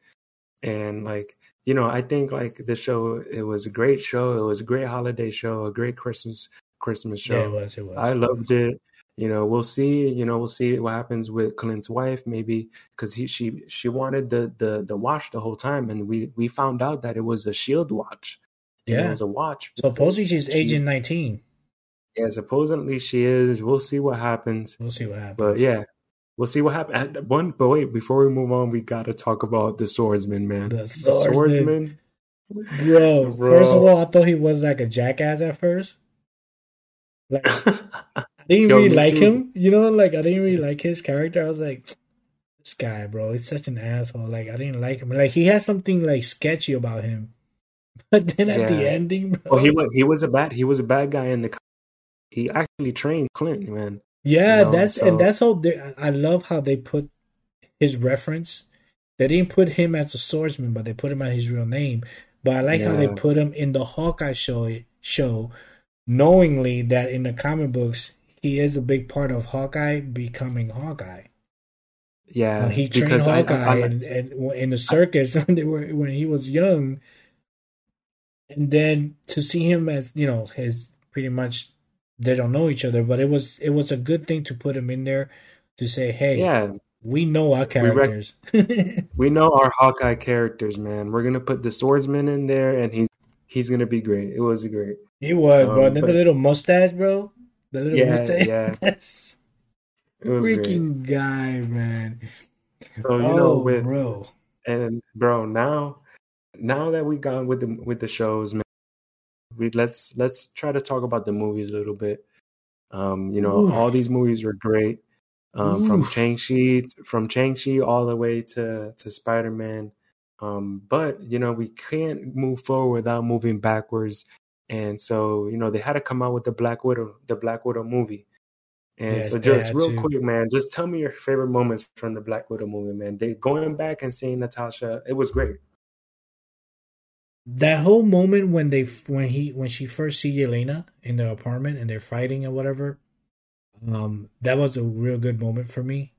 And like you know i think like the show it was a great show. It was a great holiday show a great christmas christmas show yeah, it was it was. I loved it. You know, we'll see. You know, we'll see what happens with Clint's wife, maybe because he she she wanted the the the watch the whole time, and we we found out that it was a Shield watch. Yeah, it was a watch. Supposedly she's She- Agent 19. Yeah, supposedly she is. We'll see what happens. We'll see what happens. But yeah, we'll see what happens. One, but wait, before we move on, we gotta talk about the swordsman, man. The swordsman. Bro, Bro. first of all, I thought he was like a jackass at first. Like, I didn't Yo, really like too. him. You know, like I didn't really like his character. I was like, this guy, bro, he's such an asshole. Like I didn't like him. Like he has something like sketchy about him. But then at the ending, bro, well, he was he was a bad he was a bad guy in the. He actually trained Clint, man. yeah, you know, that's so- and that's how they, I love how they put his reference. They didn't put him as a swordsman, but they put him as his real name. But I like how they put him in the Hawkeye show, show, knowingly that in the comic books he is a big part of Hawkeye becoming Hawkeye. Yeah, When he trained because I- I- Hawkeye I- and, and in the circus when they were when he was young, and then to see him as you know his pretty much they don't know each other, but it was it was a good thing to put him in there to say, hey, yeah, we know our characters. we know our Hawkeye characters, man. We're gonna put the swordsman in there, and he's he's gonna be great. It was great. he was, bro. Um, And then but- the little mustache, bro. The little Yeah, mustache. yeah. Yes. It was great. Freaking guy, man. So you know, oh, with bro. and bro, now now that we've gone with the with the shows, man, we let's let's try to talk about the movies a little bit. Um, you know, all these movies were great. Um, from. Shang Chi from Shang Chi all the way to to Spider Man. Um, but you know, we can't move forward without moving backwards. And so, you know, they had to come out with the Black Widow, the Black Widow movie. And Yes, so, just real to. quick, man, just tell me your favorite moments from the Black Widow movie, man. They going back and seeing Natasha, it was great. That whole moment when they when he when she first see Elena in the apartment and they're fighting and whatever, um, that was a real good moment for me,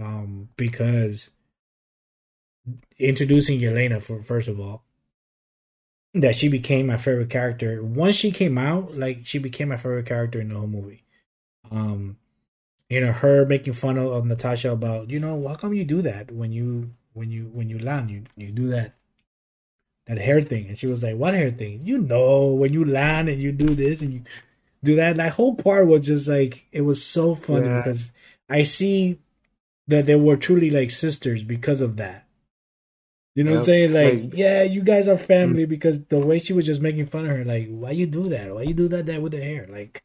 um, because introducing Elena for first of all, that she became my favorite character once she came out. Like she became my favorite character in the whole movie. Um, you know her making fun of, of Natasha about you know how come you do that when you when you when you land you you do that that hair thing. And she was like, What hair thing? You know, when you land and you do this and you do that. That whole part was just like, it was so funny Yeah. because I see that they were truly like sisters because of that. You know what I'm saying? Like, Like- yeah, you guys are family because the way she was just making fun of her, like, why you do that? Why you do that, that with the hair? Like,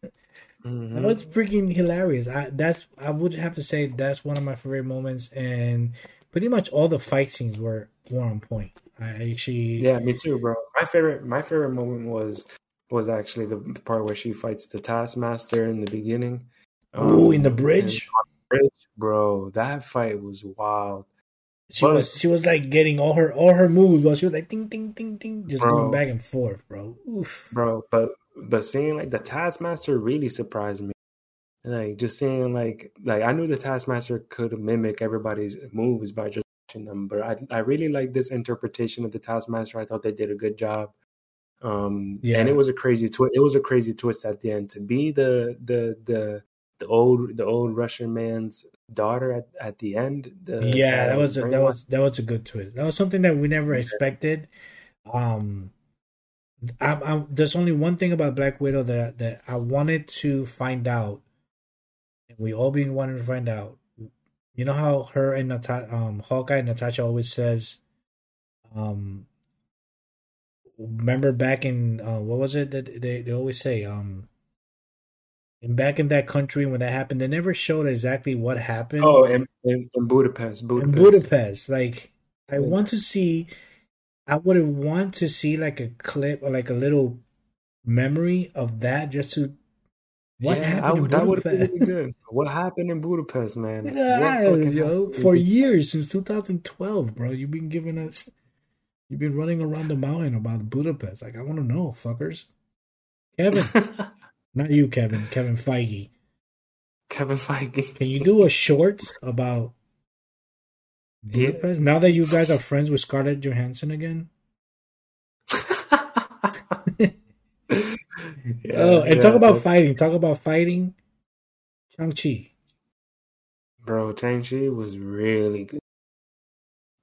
Mhm. that was freaking hilarious. I that's I would have to say that's one of my favorite moments, and pretty much all the fight scenes were were on point. I actually Yeah, me too, bro. My favorite, my favorite moment was was actually the, the part where she fights the Taskmaster in the beginning. Oh, in the Um, bridge? bridge, bro. That fight was wild. She But- was she was like getting all her all her moves, but she was like ding ding ding ding, just Bro. going back and forth, bro. Oof. bro. But but seeing like the Taskmaster really surprised me. Like just seeing like like I knew the Taskmaster could mimic everybody's moves by just them, I I really like this interpretation of the Taskmaster. I thought they did a good job. Um, Yeah. and it was a crazy twist. It was a crazy twist at the end to be the the the the old the old Russian man's daughter at, at the end. The, yeah, that was a, that was that was a good twist. That was something that we never expected. Um, I'm, I'm, there's only one thing about Black Widow that that I wanted to find out, and we all been wanting to find out. You know how her and Nata- um Hawkeye and Natasha always says, um, remember back in uh, what was it that they they always say um. And back in that country when that happened, they never showed exactly what happened Oh, in, in, in Budapest, Budapest. in Budapest. Like, I want to see. I would want to see like a clip or like a little memory of that, just to what yeah, happened I, in Budapest. really. What happened in Budapest, man? Yeah, yo, for years since 2012, bro. You've been giving us, you've been running around the mountain about Budapest. Like, I want to know, fuckers. Kevin, not you, Kevin. Kevin Feige. Kevin Feige. Can you do a short about Yeah. Budapest now that you guys are friends with Scarlett Johansson again? Yeah, oh, and yeah, talk about fighting. Talk about fighting. Shang Chi. Bro, Shang Chi was really good.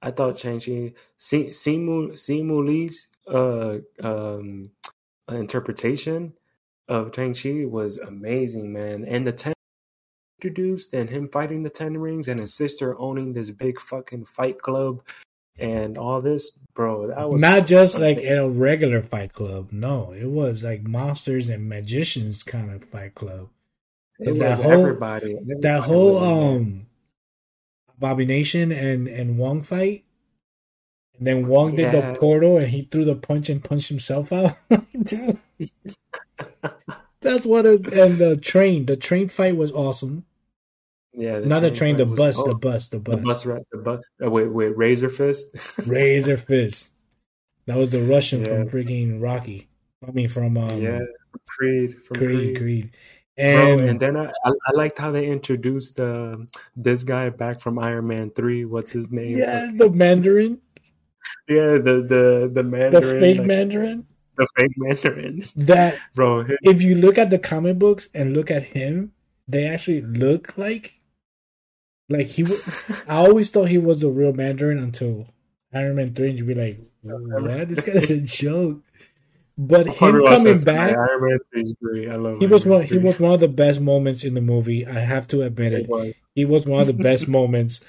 I thought Shang Chi, Simu Simu Liu's uh um interpretation of Shang Chi was amazing, man. And the ten introduced and him fighting the ten rings and his sister owning this big fucking fight club and all this, bro. That was not just like in a regular fight club. No, it was like monsters and magicians kind of fight club. It that whole, everybody, everybody. That whole um Abomination and and Wong fight. And then Wong did the portal and he threw the punch and punched himself out. Dude. That's what it, and the train, the train fight was awesome. Yeah, not the train, the bus, oh, the bus, the bus, the bus, right? The bus. Uh, wait, wait, Razor Fist. Razor Fist. That was the Russian yeah. from freaking Rocky. I mean, from um, yeah, Creed, from Creed, Creed. Creed. And, Bro, and then I, I, I liked how they introduced uh, this guy back from Iron Man Three. What's his name? Yeah, the Mandarin. Yeah, the the the Mandarin, the fake like, Mandarin, the fake Mandarin. That bro, if you look at the comic books and look at him, they actually look like like he. I always thought he was a real Mandarin until Iron Man Three, and you'd be like, "What? This guy's a joke." But him coming back, Iron Man three is great. I love. He was one. He was one of the best moments in the movie. I have to admit it. it he was one of the best moments.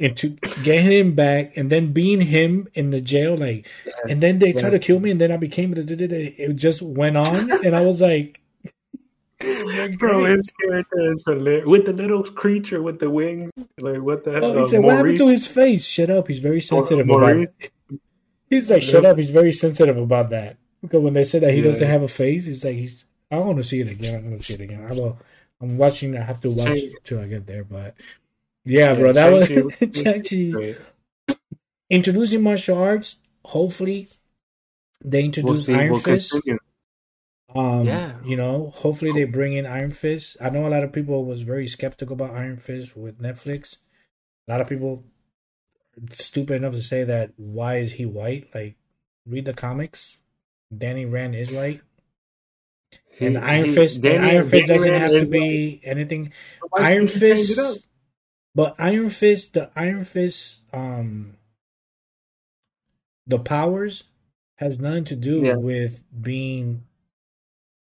And to get him back, and then being him in the jail, like, yes. and then they yes. tried to kill me, and then I became. It just went on, and I was like, Bro, his character is hilarious. With the little creature with the wings. Like, what the hell? Oh, he uh, said, Maurice? What happened to his face? Shut up. He's very sensitive about it. He's like, shut up. He's very sensitive about that. Because when they said that he yeah. doesn't have a face, he's like, he's. I want to see it again. I'm going to see it again. I will. I'm watching. I have to watch Shang- till I get there. But yeah, yeah bro, that Shang-Chi was introducing martial arts. Hopefully, they introduce we'll Iron we'll Fist. Continue. Um, yeah, you know, hopefully they bring in Iron Fist. I know a lot of people was very skeptical about Iron Fist with Netflix. A lot of people stupid enough to say that why is he white? Like, read the comics. Danny Rand is white. He, and Iron he, Fist, Danny, Iron Fist Danny doesn't Rand have to be white. anything. Iron Fist, but Iron Fist, the Iron Fist, um, the powers has nothing to do yeah. with being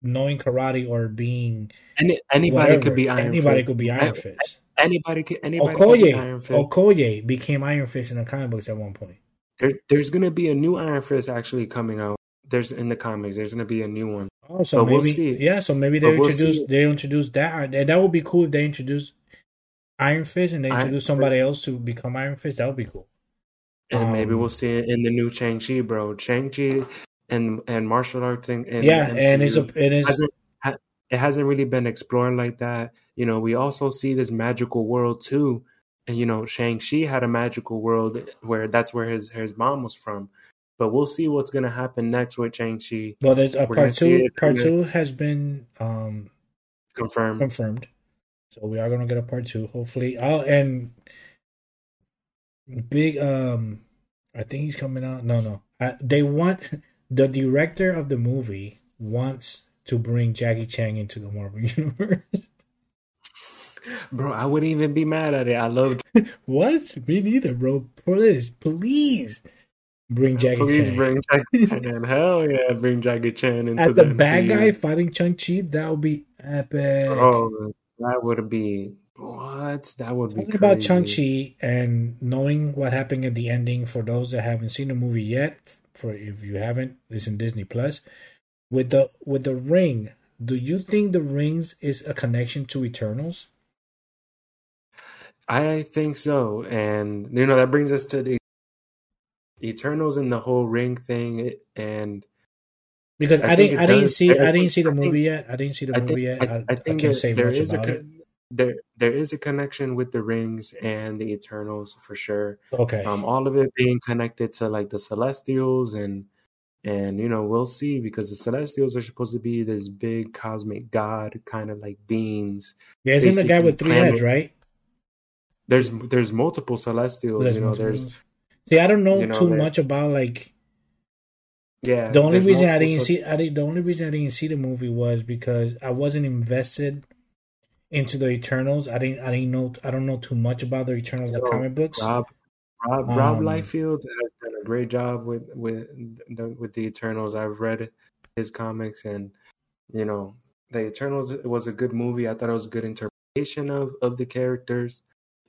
knowing karate or being Any, anybody whatever. could be Iron anybody Fist. could be Iron Fist. Anybody could anybody Okoye, could be Iron Fist. Okoye became Iron Fist in the comic books at one point. There, there's gonna be a new Iron Fist actually coming out. There's in the comics. There's gonna be a new one. Oh, so but maybe we'll yeah. So maybe they we'll introduce see. they introduce that. That would be cool if they introduce Iron Fist and they introduce Iron somebody Fist. else to become Iron Fist. That would be cool. And um, maybe we'll see it in the new Shang Chi, bro. Shang Chi and and martial arts and, and yeah, and it's a it is it hasn't really been explored like that. You know, we also see this magical world too. And you know, Shang-Chi had a magical world where that's where his his mom was from. But we'll see what's gonna happen next with Shang-Chi. Well there's a part two part two has been um confirmed. Confirmed. So we are gonna get a part two, hopefully. Oh and big um I think he's coming out. No, no. Uh, they want the director of the movie wants to bring Jackie Chan into the Marvel universe. Bro, I wouldn't even be mad at it. I love what? Me neither, bro. Please, please bring Jackie please Chan. bring Jackie Chan. Hell yeah, bring Jackie Chan into As the, the bad guy fighting Shang Chi. That would be epic. Oh, that would be what? That would be Talking about Shang Chi and knowing what happened at the ending. For those that haven't seen the movie yet, for if you haven't, it's in Disney Plus. With the with the ring do you think the rings is a connection to eternals? I think so and you know that brings us to the eternals and the whole ring thing and because i, I didn't i didn't see i, I didn't see the movie yet. I didn't see the movie think, yet. I, I, think can't say much about a, it there there is a connection with the rings and the eternals for sure okay um all of it being connected to like the celestials and and you know we'll see because the celestials are supposed to be this big cosmic god kind of like beings yeah isn't the guy with three planet. heads right there's there's multiple celestials there's you know multiple. there's see i don't know you know, too much about like yeah the only reason i didn't see i didn't, the only reason i didn't see the movie was because i wasn't invested into the Eternals. I didn't I didn't know I don't know too much about the Eternals, the comic books. Rob Rob, Rob um, Liefeld has done a great job with with the, with the Eternals. I've read his comics, and you know, the Eternals was a good movie. I thought it was a good interpretation of of the characters.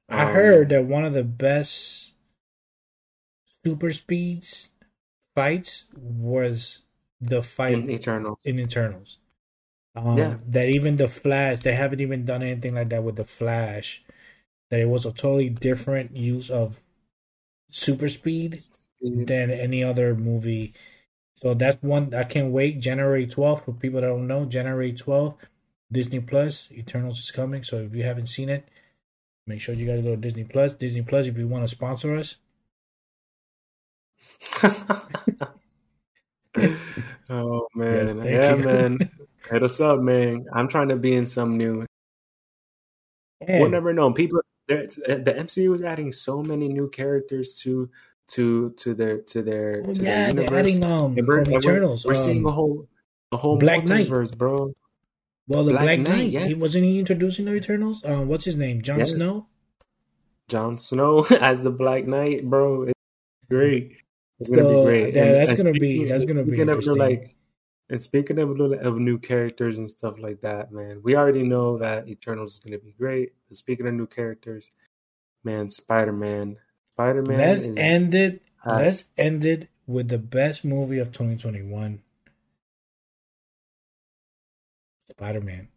I um, heard that one of the best super speeds fights was the fight in Eternals. In Eternals. Um, yeah. That even the Flash, they haven't even done anything like that with the Flash. That it was a totally different use of super speed, than any other movie. So that's one I can't wait. January 12th, for people that don't know, January 12th, Disney Plus, Eternals is coming. So if you haven't seen it, make sure you guys go to Disney Plus. Disney Plus, if you want to sponsor us. oh man, yes, yeah, you. man. Hit us up, man. I'm trying to be in some new. We'll never know. People, the MCU is adding so many new characters to to to their to their to yeah, their universe. Adding um and we're, Eternals. We're, we're um, seeing a whole a whole Black multiverse, Knight. bro. Well, the Black, Black Knight, Knight yeah. he wasn't he introducing the Eternals? Um, what's his name? Jon yes. Snow. Jon Snow as the Black Knight, bro. It's great. It's so, gonna be great. Yeah, and, that's and gonna be that's gonna be interesting. like and speaking of of new characters and stuff like that, man, we already know that Eternals is gonna be great. But speaking of new characters, man, Spider Man, Spider Man. Let's end it. Uh, let's end it with the best movie of 2021. Spider Man.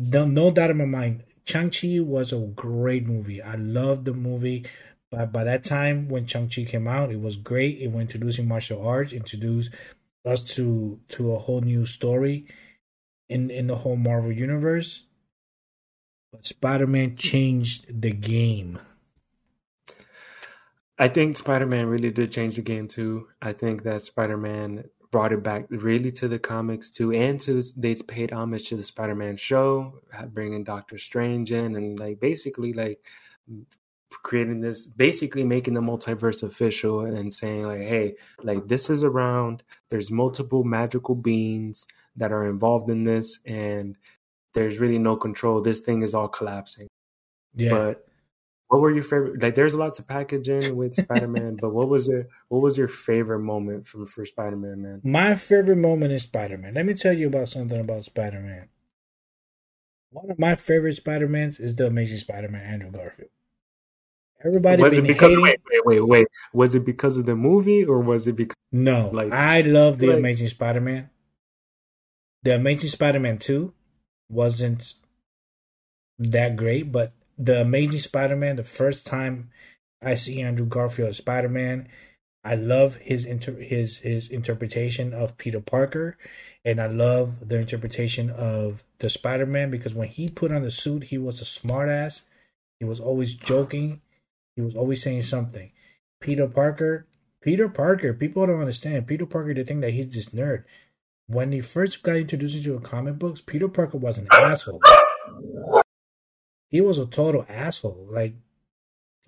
No, no doubt in my mind. Shang-Chi was a great movie. I loved the movie. But by that time, when Shang-Chi came out, it was great. It was introducing martial arts, introduced us to to a whole new story in in the whole Marvel universe. But Spider-Man changed the game. I think Spider-Man really did change the game too. I think that Spider-Man brought it back really to the comics too, and to the, they paid homage to the Spider-Man show, bringing Doctor Strange in, and like basically like creating this basically making the multiverse official and saying like hey like this is around. There's multiple magical beings that are involved in this and there's really no control. This thing is all collapsing. Yeah. But what were your favorite like there's lots of packaging with spider-man but what was it what was your favorite moment from for spider-man man? My favorite moment is spider-man. Let me tell you about something about spider-man. One of my favorite spider-mans is the amazing spider-man andrew garfield Everybody was it because hating... wait, wait, wait, wait. Was it because of the movie or was it because No. Like I love the like... Amazing Spider Man. The Amazing Spider Man two wasn't that great, but the Amazing Spider Man, the first time I see Andrew Garfield as Spider Man, I love his inter- his his interpretation of Peter Parker, and I love the interpretation of the Spider Man because when he put on the suit, he was a smartass. He was always joking. He was always saying something. Peter Parker, Peter Parker, people don't understand. Peter Parker, they think that he's this nerd. When he first got introduced into comic books, Peter Parker was an asshole. He was a total asshole. Like,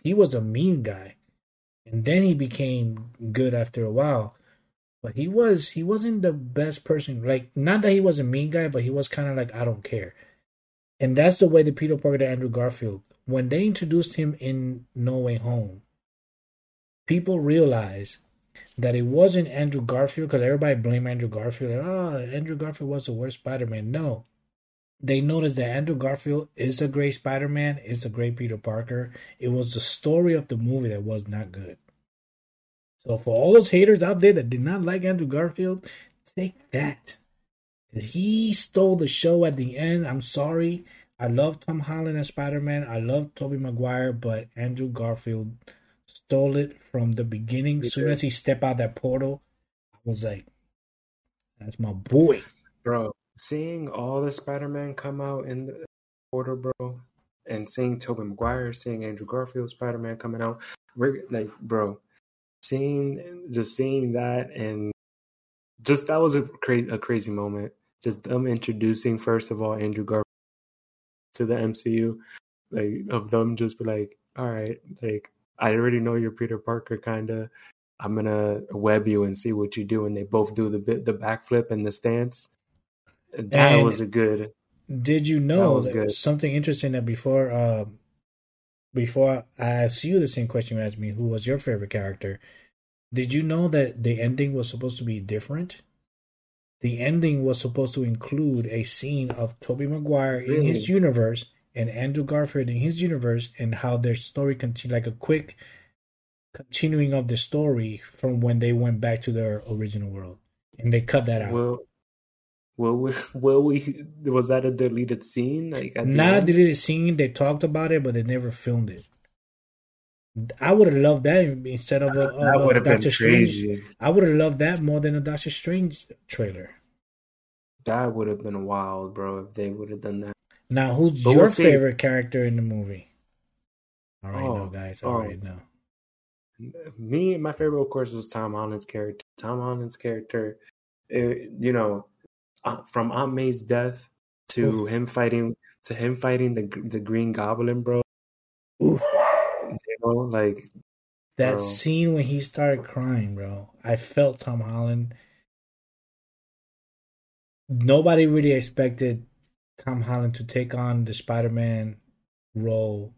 he was a mean guy. And then he became good after a while. But he was he wasn't the best person. Like not that he was a mean guy, but he was kind of like I don't care. And that's the way the Peter Parker to Andrew Garfield when they introduced him in No Way Home, people realized that it wasn't Andrew Garfield because everybody blamed Andrew Garfield. Like, oh, Andrew Garfield was the worst Spider Man. No. They noticed that Andrew Garfield is a great Spider Man, is a great Peter Parker. It was the story of the movie that was not good. So for all those haters out there that did not like Andrew Garfield, take that. He stole the show at the end. I'm sorry. I love Tom Holland as Spider Man. I love Tobey Maguire, but Andrew Garfield stole it from the beginning. As soon as he stepped out that portal, I was like, "That's my boy, bro." Seeing all the Spider Man come out in the portal, bro, and seeing Tobey Maguire, seeing Andrew Garfield Spider Man coming out, we're like, bro, seeing just seeing that and just that was a crazy a crazy moment. Just them introducing first of all Andrew Garfield to the MCU, like of them just be like, all right, like I already know you're Peter Parker, kind of. I'm gonna web you and see what you do, and they both do the bit, the backflip and the stance. That and was a good. Did you know that something interesting that before uh, before I asked you the same question you asked me, who was your favorite character? Did you know that the ending was supposed to be different? The ending was supposed to include a scene of Tobey Maguire in his universe and Andrew Garfield in his universe, and how their story continued, like a quick continuing of the story from when they went back to their original world, and they cut that out. Well, will we will we was that a deleted scene? Like at Not a deleted scene. They talked about it, but they never filmed it. I would have loved that instead of a, that of a would have been Doctor Strange. I would have loved that more than a Doctor Strange trailer. That would have been wild, bro, if they would have done that. Now, who's But your we'll favorite character in the movie? All right, Oh, now, guys. oh. All right, now. Me, my favorite, of course, was Tom Holland's character. Tom Holland's character, eh, you know, uh, from Aunt May's death to him fighting to him fighting the the Green Goblin, bro. Oof. Know, like That Bro. scene when he started crying, bro. I felt Tom Holland. Nobody really expected Tom Holland to take on the Spider-Man role.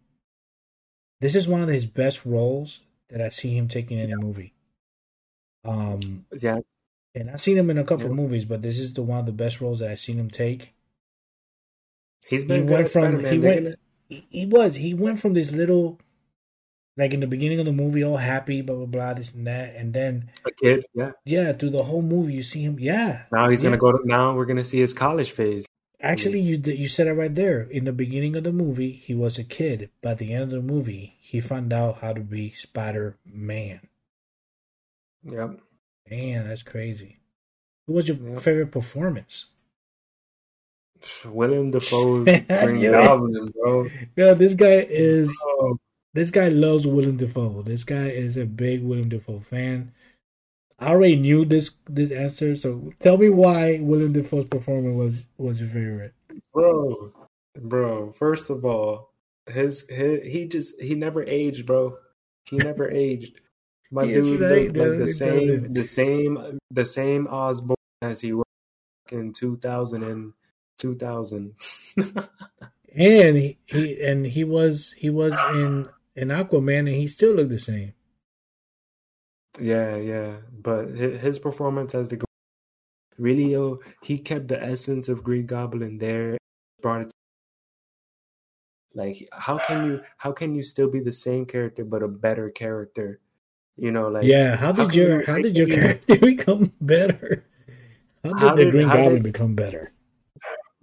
This is one of his best roles that I see him taking in a movie. Um, yeah, and I've seen him in a couple Yeah. movies, but this is the one of the best roles that I've seen him take. he's He been good went from Spider-Man. he went he, he was he went from this little like in the beginning of the movie all happy blah blah blah this and that and then a kid, yeah. yeah through the whole movie you see him yeah Now he's yeah. gonna go to. Now we're gonna see his college phase. actually you you said it right there in the beginning of the movie he was a kid but at the end of the movie he found out how to be Spider Man Yep. man that's crazy who was your Yeah. favorite performance William Defoe's Green. Goblin, bro. yeah this guy is Oh, This guy loves Willem Dafoe. This guy is a big Willem Dafoe fan. I already knew this this answer, so tell me why Willem Dafoe's performance was was your favorite. bro, bro. First of all, his, his he just he never aged, bro. He never aged. My dude right, looked like the same, the same, the same Osborn as he was in 2000 and 2000. And he, he and he was he was in in Aquaman, and he still looked the same. yeah, yeah. But his, performance as the Green- really, yo, he kept the essence of Green Goblin there. Brought it. Like, how can you how can you still be the same character but a better character? You know, like yeah, how did can your you- how how did your character become better? How did How the did- Green Goblin did- become better?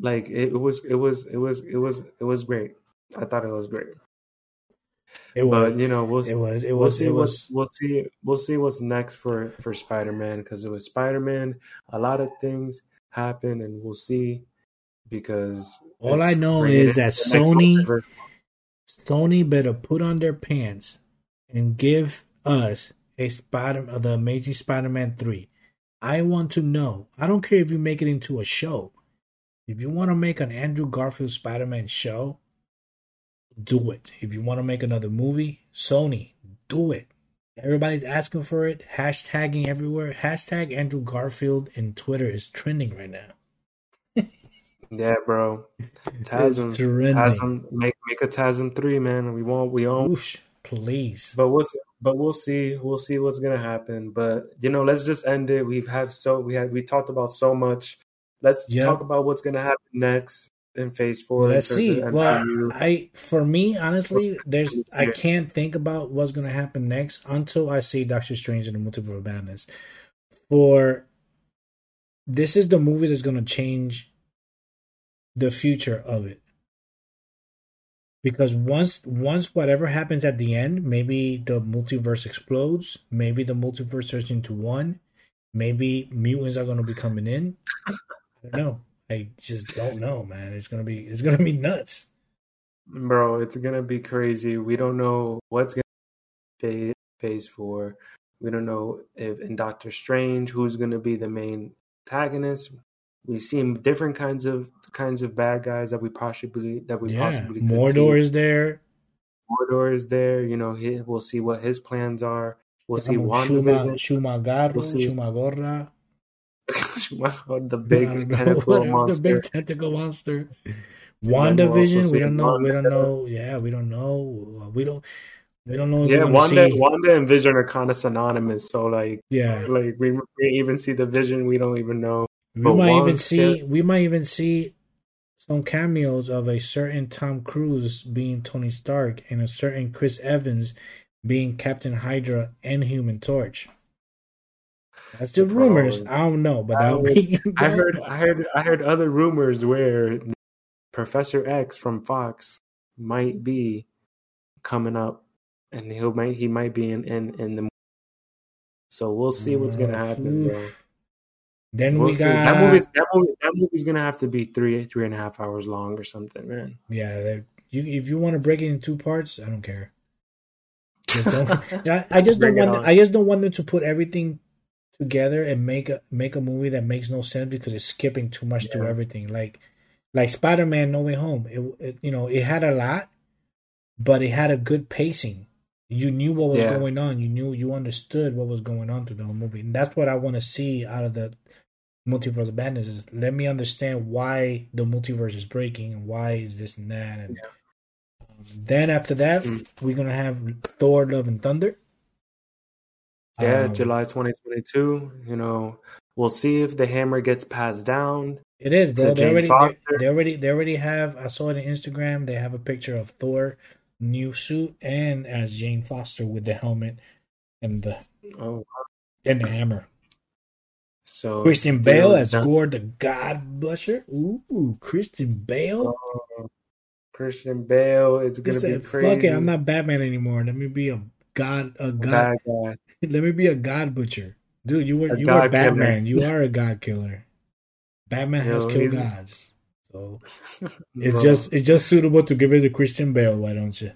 like it was it was it was it was it was great. I thought it was great. It was But you know, we'll it was it we'll was see it what's was we'll see we'll see what's next for for Spider Man because it was Spider Man. A lot of things happen, and we'll see because All I know is that to the next Sony- Sony better put on their pants and give us a Spider of the Amazing Spider-Man 3. I want to know. I don't care if you make it into a show. If you want to make an Andrew Garfield Spider-Man show, do it. If you want to make another movie, Sony, do it. Everybody's asking for it, hashtagging everywhere. Hashtag Andrew Garfield in Twitter is trending right now. Yeah, bro. It's Tasm, trending. Tasm, make make a Tasm three, man. We won't, we won't. Whoosh, please. But we'll see, but we'll see we'll see what's gonna happen. But you know, let's just end it. We've had so we had we talked about so much. Let's Yeah. talk about what's gonna happen next in Phase Four. Let's see. Well, I for me honestly, there's I can't think about what's gonna happen next until I see Doctor Strange and the Multiverse of Madness. For this is the movie that's gonna change the future of it. Because once once whatever happens at the end, maybe the multiverse explodes, maybe the multiverse turns into one, maybe mutants are gonna be coming in. I don't know. I just don't know, man. It's gonna be it's gonna be nuts. Bro, it's gonna be crazy. We don't know what's gonna be Phase Four. We don't know if in Doctor Strange who's gonna be the main antagonist. We've seen different kinds of kinds of bad guys that we possibly that we yeah, possibly could Mordo see. is there. Mordo is there. You know, he, we'll see what his plans are. We'll see Como WandaVision. Shuma, Shuma-Gorath, We'll see. Shuma-Gorath. the big tentacle monster. The big tentacle monster. WandaVision, we don't know. We don't know. Yeah, we don't know. We don't. We don't know. Yeah, Wanda, Wanda and Vision are kind of synonymous. So like, yeah, like we, we even see the Vision. We don't even know. We but might even see. We might even see some cameos of a certain Tom Cruise being Tony Stark and a certain Chris Evans being Captain Hydra and Human Torch. That's the rumors. I don't know, but I, be, I heard, I heard, I heard other rumors where Professor X from Fox might be coming up, and he'll might he might be in in in the. So we'll see what's gonna mm, happen, bro. Then we'll we see. got that movie. That movie. That movie's gonna have to be three three and a half hours long or something, man. Yeah, you if you want to break it in two parts, I don't care. Just I, I just don't want. I just don't want them to put everything together and make a make a movie that makes no sense because it's skipping too much yeah. to everything. Like like Spider Man No Way Home, it, it, you know it had a lot, but it had a good pacing. You knew what was yeah. going on. You knew you understood what was going on through the whole movie, and that's what I want to see out of the multiverse of madness. Is let me understand why the multiverse is breaking and why is this and that. And yeah. then after that, mm. we're gonna have Thor: Love and Thunder. Yeah, um, July 2022. You know, we'll see if the hammer gets passed down. It is, bro. They already, they, they, already, they already have. I saw it on Instagram. They have a picture of Thor new suit and as Jane Foster with the helmet and the oh and the hammer. So Christian Bale as done. Gorr the God Butcher. Ooh, Christian Bale. Oh, Christian Bale. It's gonna be crazy. Fuck it, I'm not Batman anymore. Let me be a god, a god. Let me be a god butcher, dude. You were a you were Batman. Killer. You are a god killer. Batman has killed gods, so it's just it's just suitable to give it to Christian Bale. Why don't you?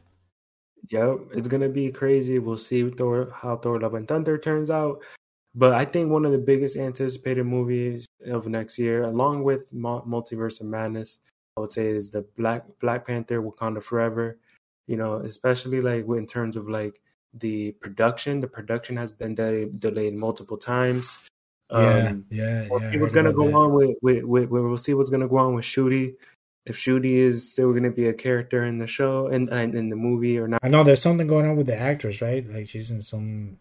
Yep, it's gonna be crazy. We'll see Thor, how Thor: Love and Thunder turns out. But I think one of the biggest anticipated movies of next year, along with Multiverse of Madness, I would say is the Black Black Panther: Wakanda Forever. You know, especially like in terms of like the production. The production has been de- delayed multiple times. Yeah, um, yeah, we'll yeah. See what's gonna go that. on with, with, with, We'll see what's gonna go on with Shuri. If Shuri is still gonna be a character in the show and in, in the movie or not. I know there's something going on with the actress, right? Like she's in some.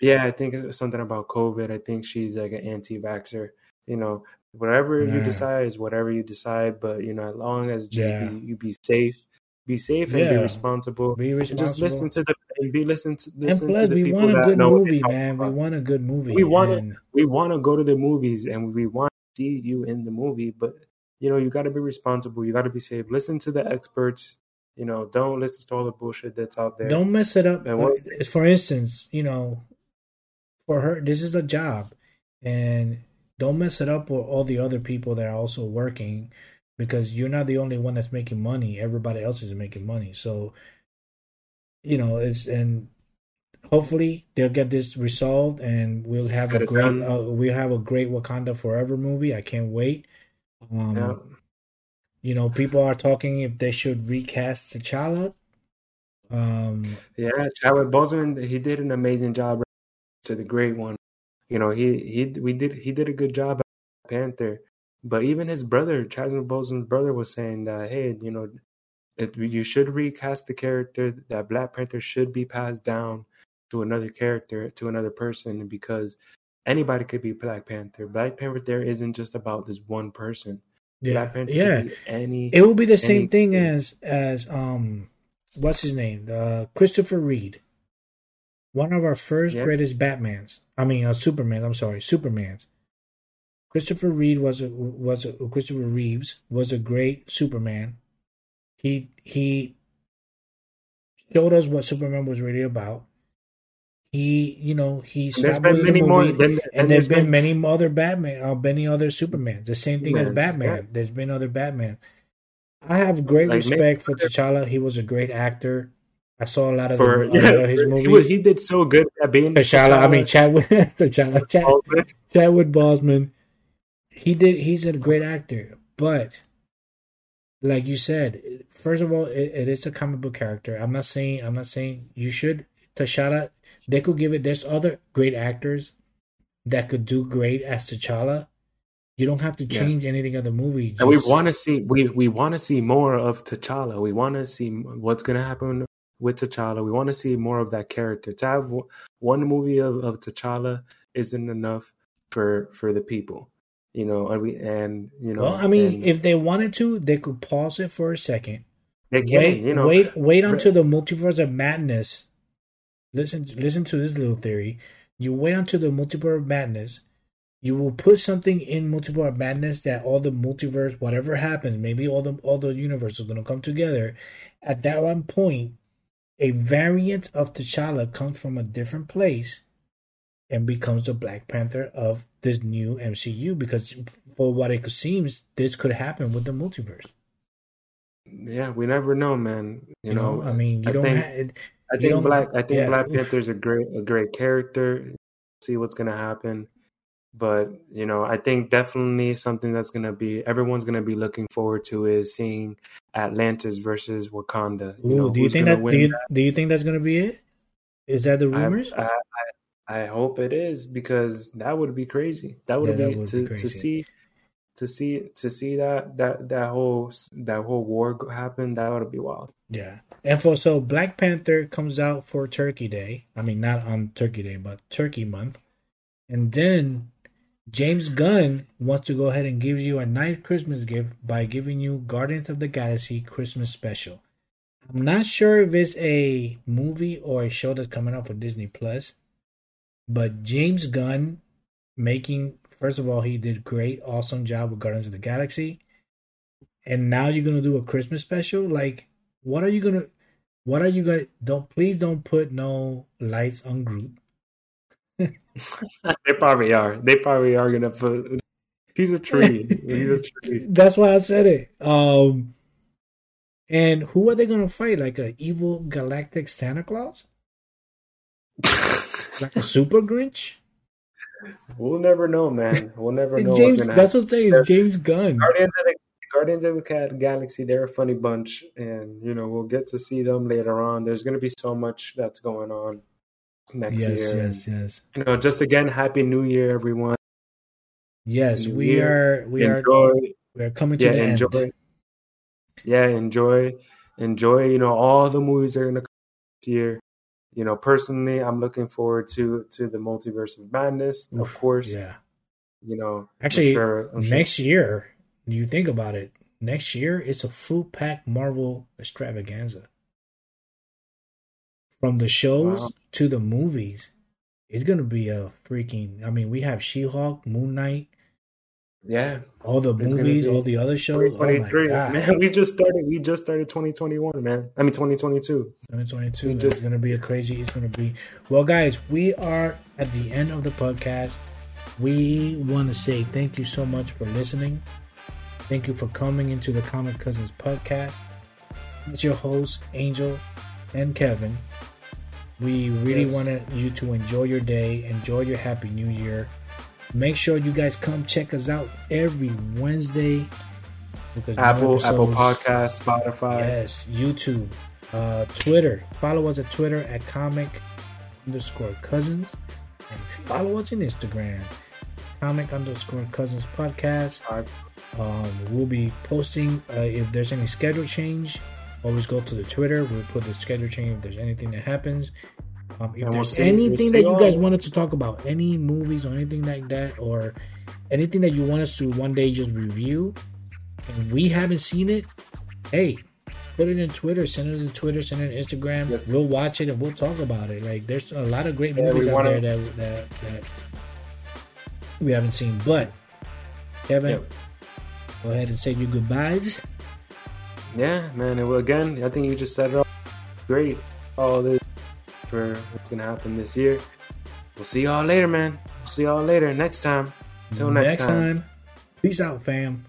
Yeah, I think something about COVID. I think she's like an anti-vaxer. You know, whatever yeah. you decide is whatever you decide. But you know, as long as just yeah. be, you be safe be safe and yeah. be responsible. Be responsible. just listen to the and be listen to listen plus, to the we people want a good movie, man. We want a good movie. We want to we want to go to the movies and we want to see you in the movie, but you know you got to be responsible. You got to be safe. Listen to the experts. You know, don't listen to all the bullshit that's out there. Don't mess it up. Uh, for instance, you know, for her, this is a job, and don't mess it up with all the other people that are also working because you're not the only one that's making money. Everybody else is making money. So, you know, it's and hopefully they'll get this resolved and we'll have a great uh, we'll have a great Wakanda Forever movie. I can't wait. Um, yeah. You know, people are talking if they should recast T'Challa. Um, yeah, Chadwick Boseman, he did an amazing job to the great one. You know, he he we did he did a good job at Panther. But even his brother, Chadwick Boseman's brother, was saying that, hey, you know, it, you should recast the character. That Black Panther should be passed down to another character, to another person, because anybody could be Black Panther. Black Panther there isn't just about this one person. Yeah, Black Panther yeah. any. It will be the same thing as as um, what's his name? Uh, Christopher Reed, One of our first yeah. greatest Batmans. I mean, uh, Superman. I'm sorry, Supermans. Christopher Reeve was a, was a, Christopher Reeves was a great Superman. He he showed us what Superman was really about. He, you know, he there's been many the more, then, and, there's, been, been, many other Batman, uh, many other Supermans. The same thing as Batman. Yeah. There's been other Batman. I have great like, respect for T'Challa. He was a great actor. I saw a lot of, for, the, yeah, his movies. He, was, he, did so good at being T'Challa. T'Challa. I mean, Chadwick, T'Challa, Chad, Chadwick Boseman he did. He's a great actor, but like you said, first of all, it, it is a comic book character. I'm not saying. I'm not saying you should. T'Challa, they could give it. There's other great actors that could do great as T'Challa, You don't have to Yeah. change anything of the movie. And we want to see we we want to see more of T'Challa. We want to see what's going to happen with T'Challa. We want to see more of that character. To have w- one movie of, of T'Challa isn't enough for for the people, you know. And we and you know. Well, I mean, if they wanted to, they could pause it for a second. they can, wait, you know, wait, wait until the multiverse of madness. Listen, listen to this little theory. You wait until the multiverse of madness. You will put something in multiverse of madness that all the multiverse, whatever happens, maybe all the all the universe is going to come together. At that one point, a variant of T'Challa comes from a different place and becomes the Black Panther of this new MCU. Because for what it seems, this could happen with the multiverse. yeah, we never know, man. You, You, know, I mean, you I don't think- have. I think Black. I think yeah, Black. Panther's a great, a great character. See what's gonna happen, but you know, I think definitely something that's gonna be everyone's gonna be looking forward to is seeing Atlantis versus Wakanda. Ooh, know, do you think that? Do you, do you think that's gonna be it? Is that the rumors? I, I, I hope it is because that would be crazy. That would Yeah, that be would to be to see. To see to see that that that whole that whole war happen that would be wild. yeah. And for so Black Panther comes out for Turkey Day. I mean, not on Turkey Day, but Turkey Month. And then James Gunn wants to go ahead and give you a nice Christmas gift by giving you Guardians of the Galaxy Christmas Special. I'm not sure if it's a movie or a show that's coming out for Disney Plus, but James Gunn making first of all he did great, awesome job with Guardians of the Galaxy, and now you're gonna do a Christmas special. Like, what are you gonna? What are you gonna? Don't please don't put no lights on Groot. they probably are. They probably are gonna put. He's a tree. He's a tree. That's why I said it. Um, and who are they gonna fight? Like a evil galactic Santa Claus? Like a super Grinch? we'll never know, man. We'll never know. James, that's what I'm saying. It's James Gunn. Guardians of the Guardians of the Galaxy. They're a funny bunch, and you know we'll get to see them later on. There's gonna be so much that's going on next Yes, year. yes, yes, yes. You know, just again, happy New Year, everyone. yes. New We Year. are, we are, we are coming to yeah, the enjoy. end. Yeah, enjoy, enjoy. You know, all the movies are gonna come this year. You know, personally, I'm looking forward to to the Multiverse of Madness, of course. Yeah. You know, I'm Actually, sure, I'm sure- next year, you think about it. Next year, it's a full pack Marvel extravaganza. From the shows Wow. to the movies, it's gonna be a freaking. I mean, we have She-Hulk, Moon Knight, yeah, all the It's movies, all the other shows. Oh my 2023, god, man. We just started. We just started 2021, man. I mean, 2022. 2022. We It's just- gonna be a crazy. It's gonna be. Well, guys, we are at the end of the podcast. We want to say thank you so much for listening. Thank you for coming into the Comic Cousins podcast. It's your hosts, Angel and Kevin. We really Yes. wanted you to enjoy your day, enjoy your happy new year. Make sure you guys come check us out every Wednesday. Apple, Apple Podcast, Spotify. Yes, YouTube, uh, Twitter. Follow us at Twitter at comic underscore cousins, and follow us on Instagram, comic underscore cousins podcast. Um, we'll be posting uh, if there's any schedule change. Always go to the Twitter. We'll put the schedule change if there's anything that happens. Um, if And we'll there's we'll anything that you guys wanted to talk about, any movies or anything like that, or anything that you want us to one day just review, and we haven't seen it, hey, put it in Twitter. Send it in Twitter. Send it in Instagram. Yes. We'll watch it and we'll talk about it. Like there's a lot of great Yeah, movies out there that, that that we haven't seen. But Kevin, go ahead and say your goodbyes. Yeah, man. Again, I think you just set it up great. All this for what's gonna happen this year. We'll see y'all later, man. see y'all later next time. Until next, time. Peace out, fam.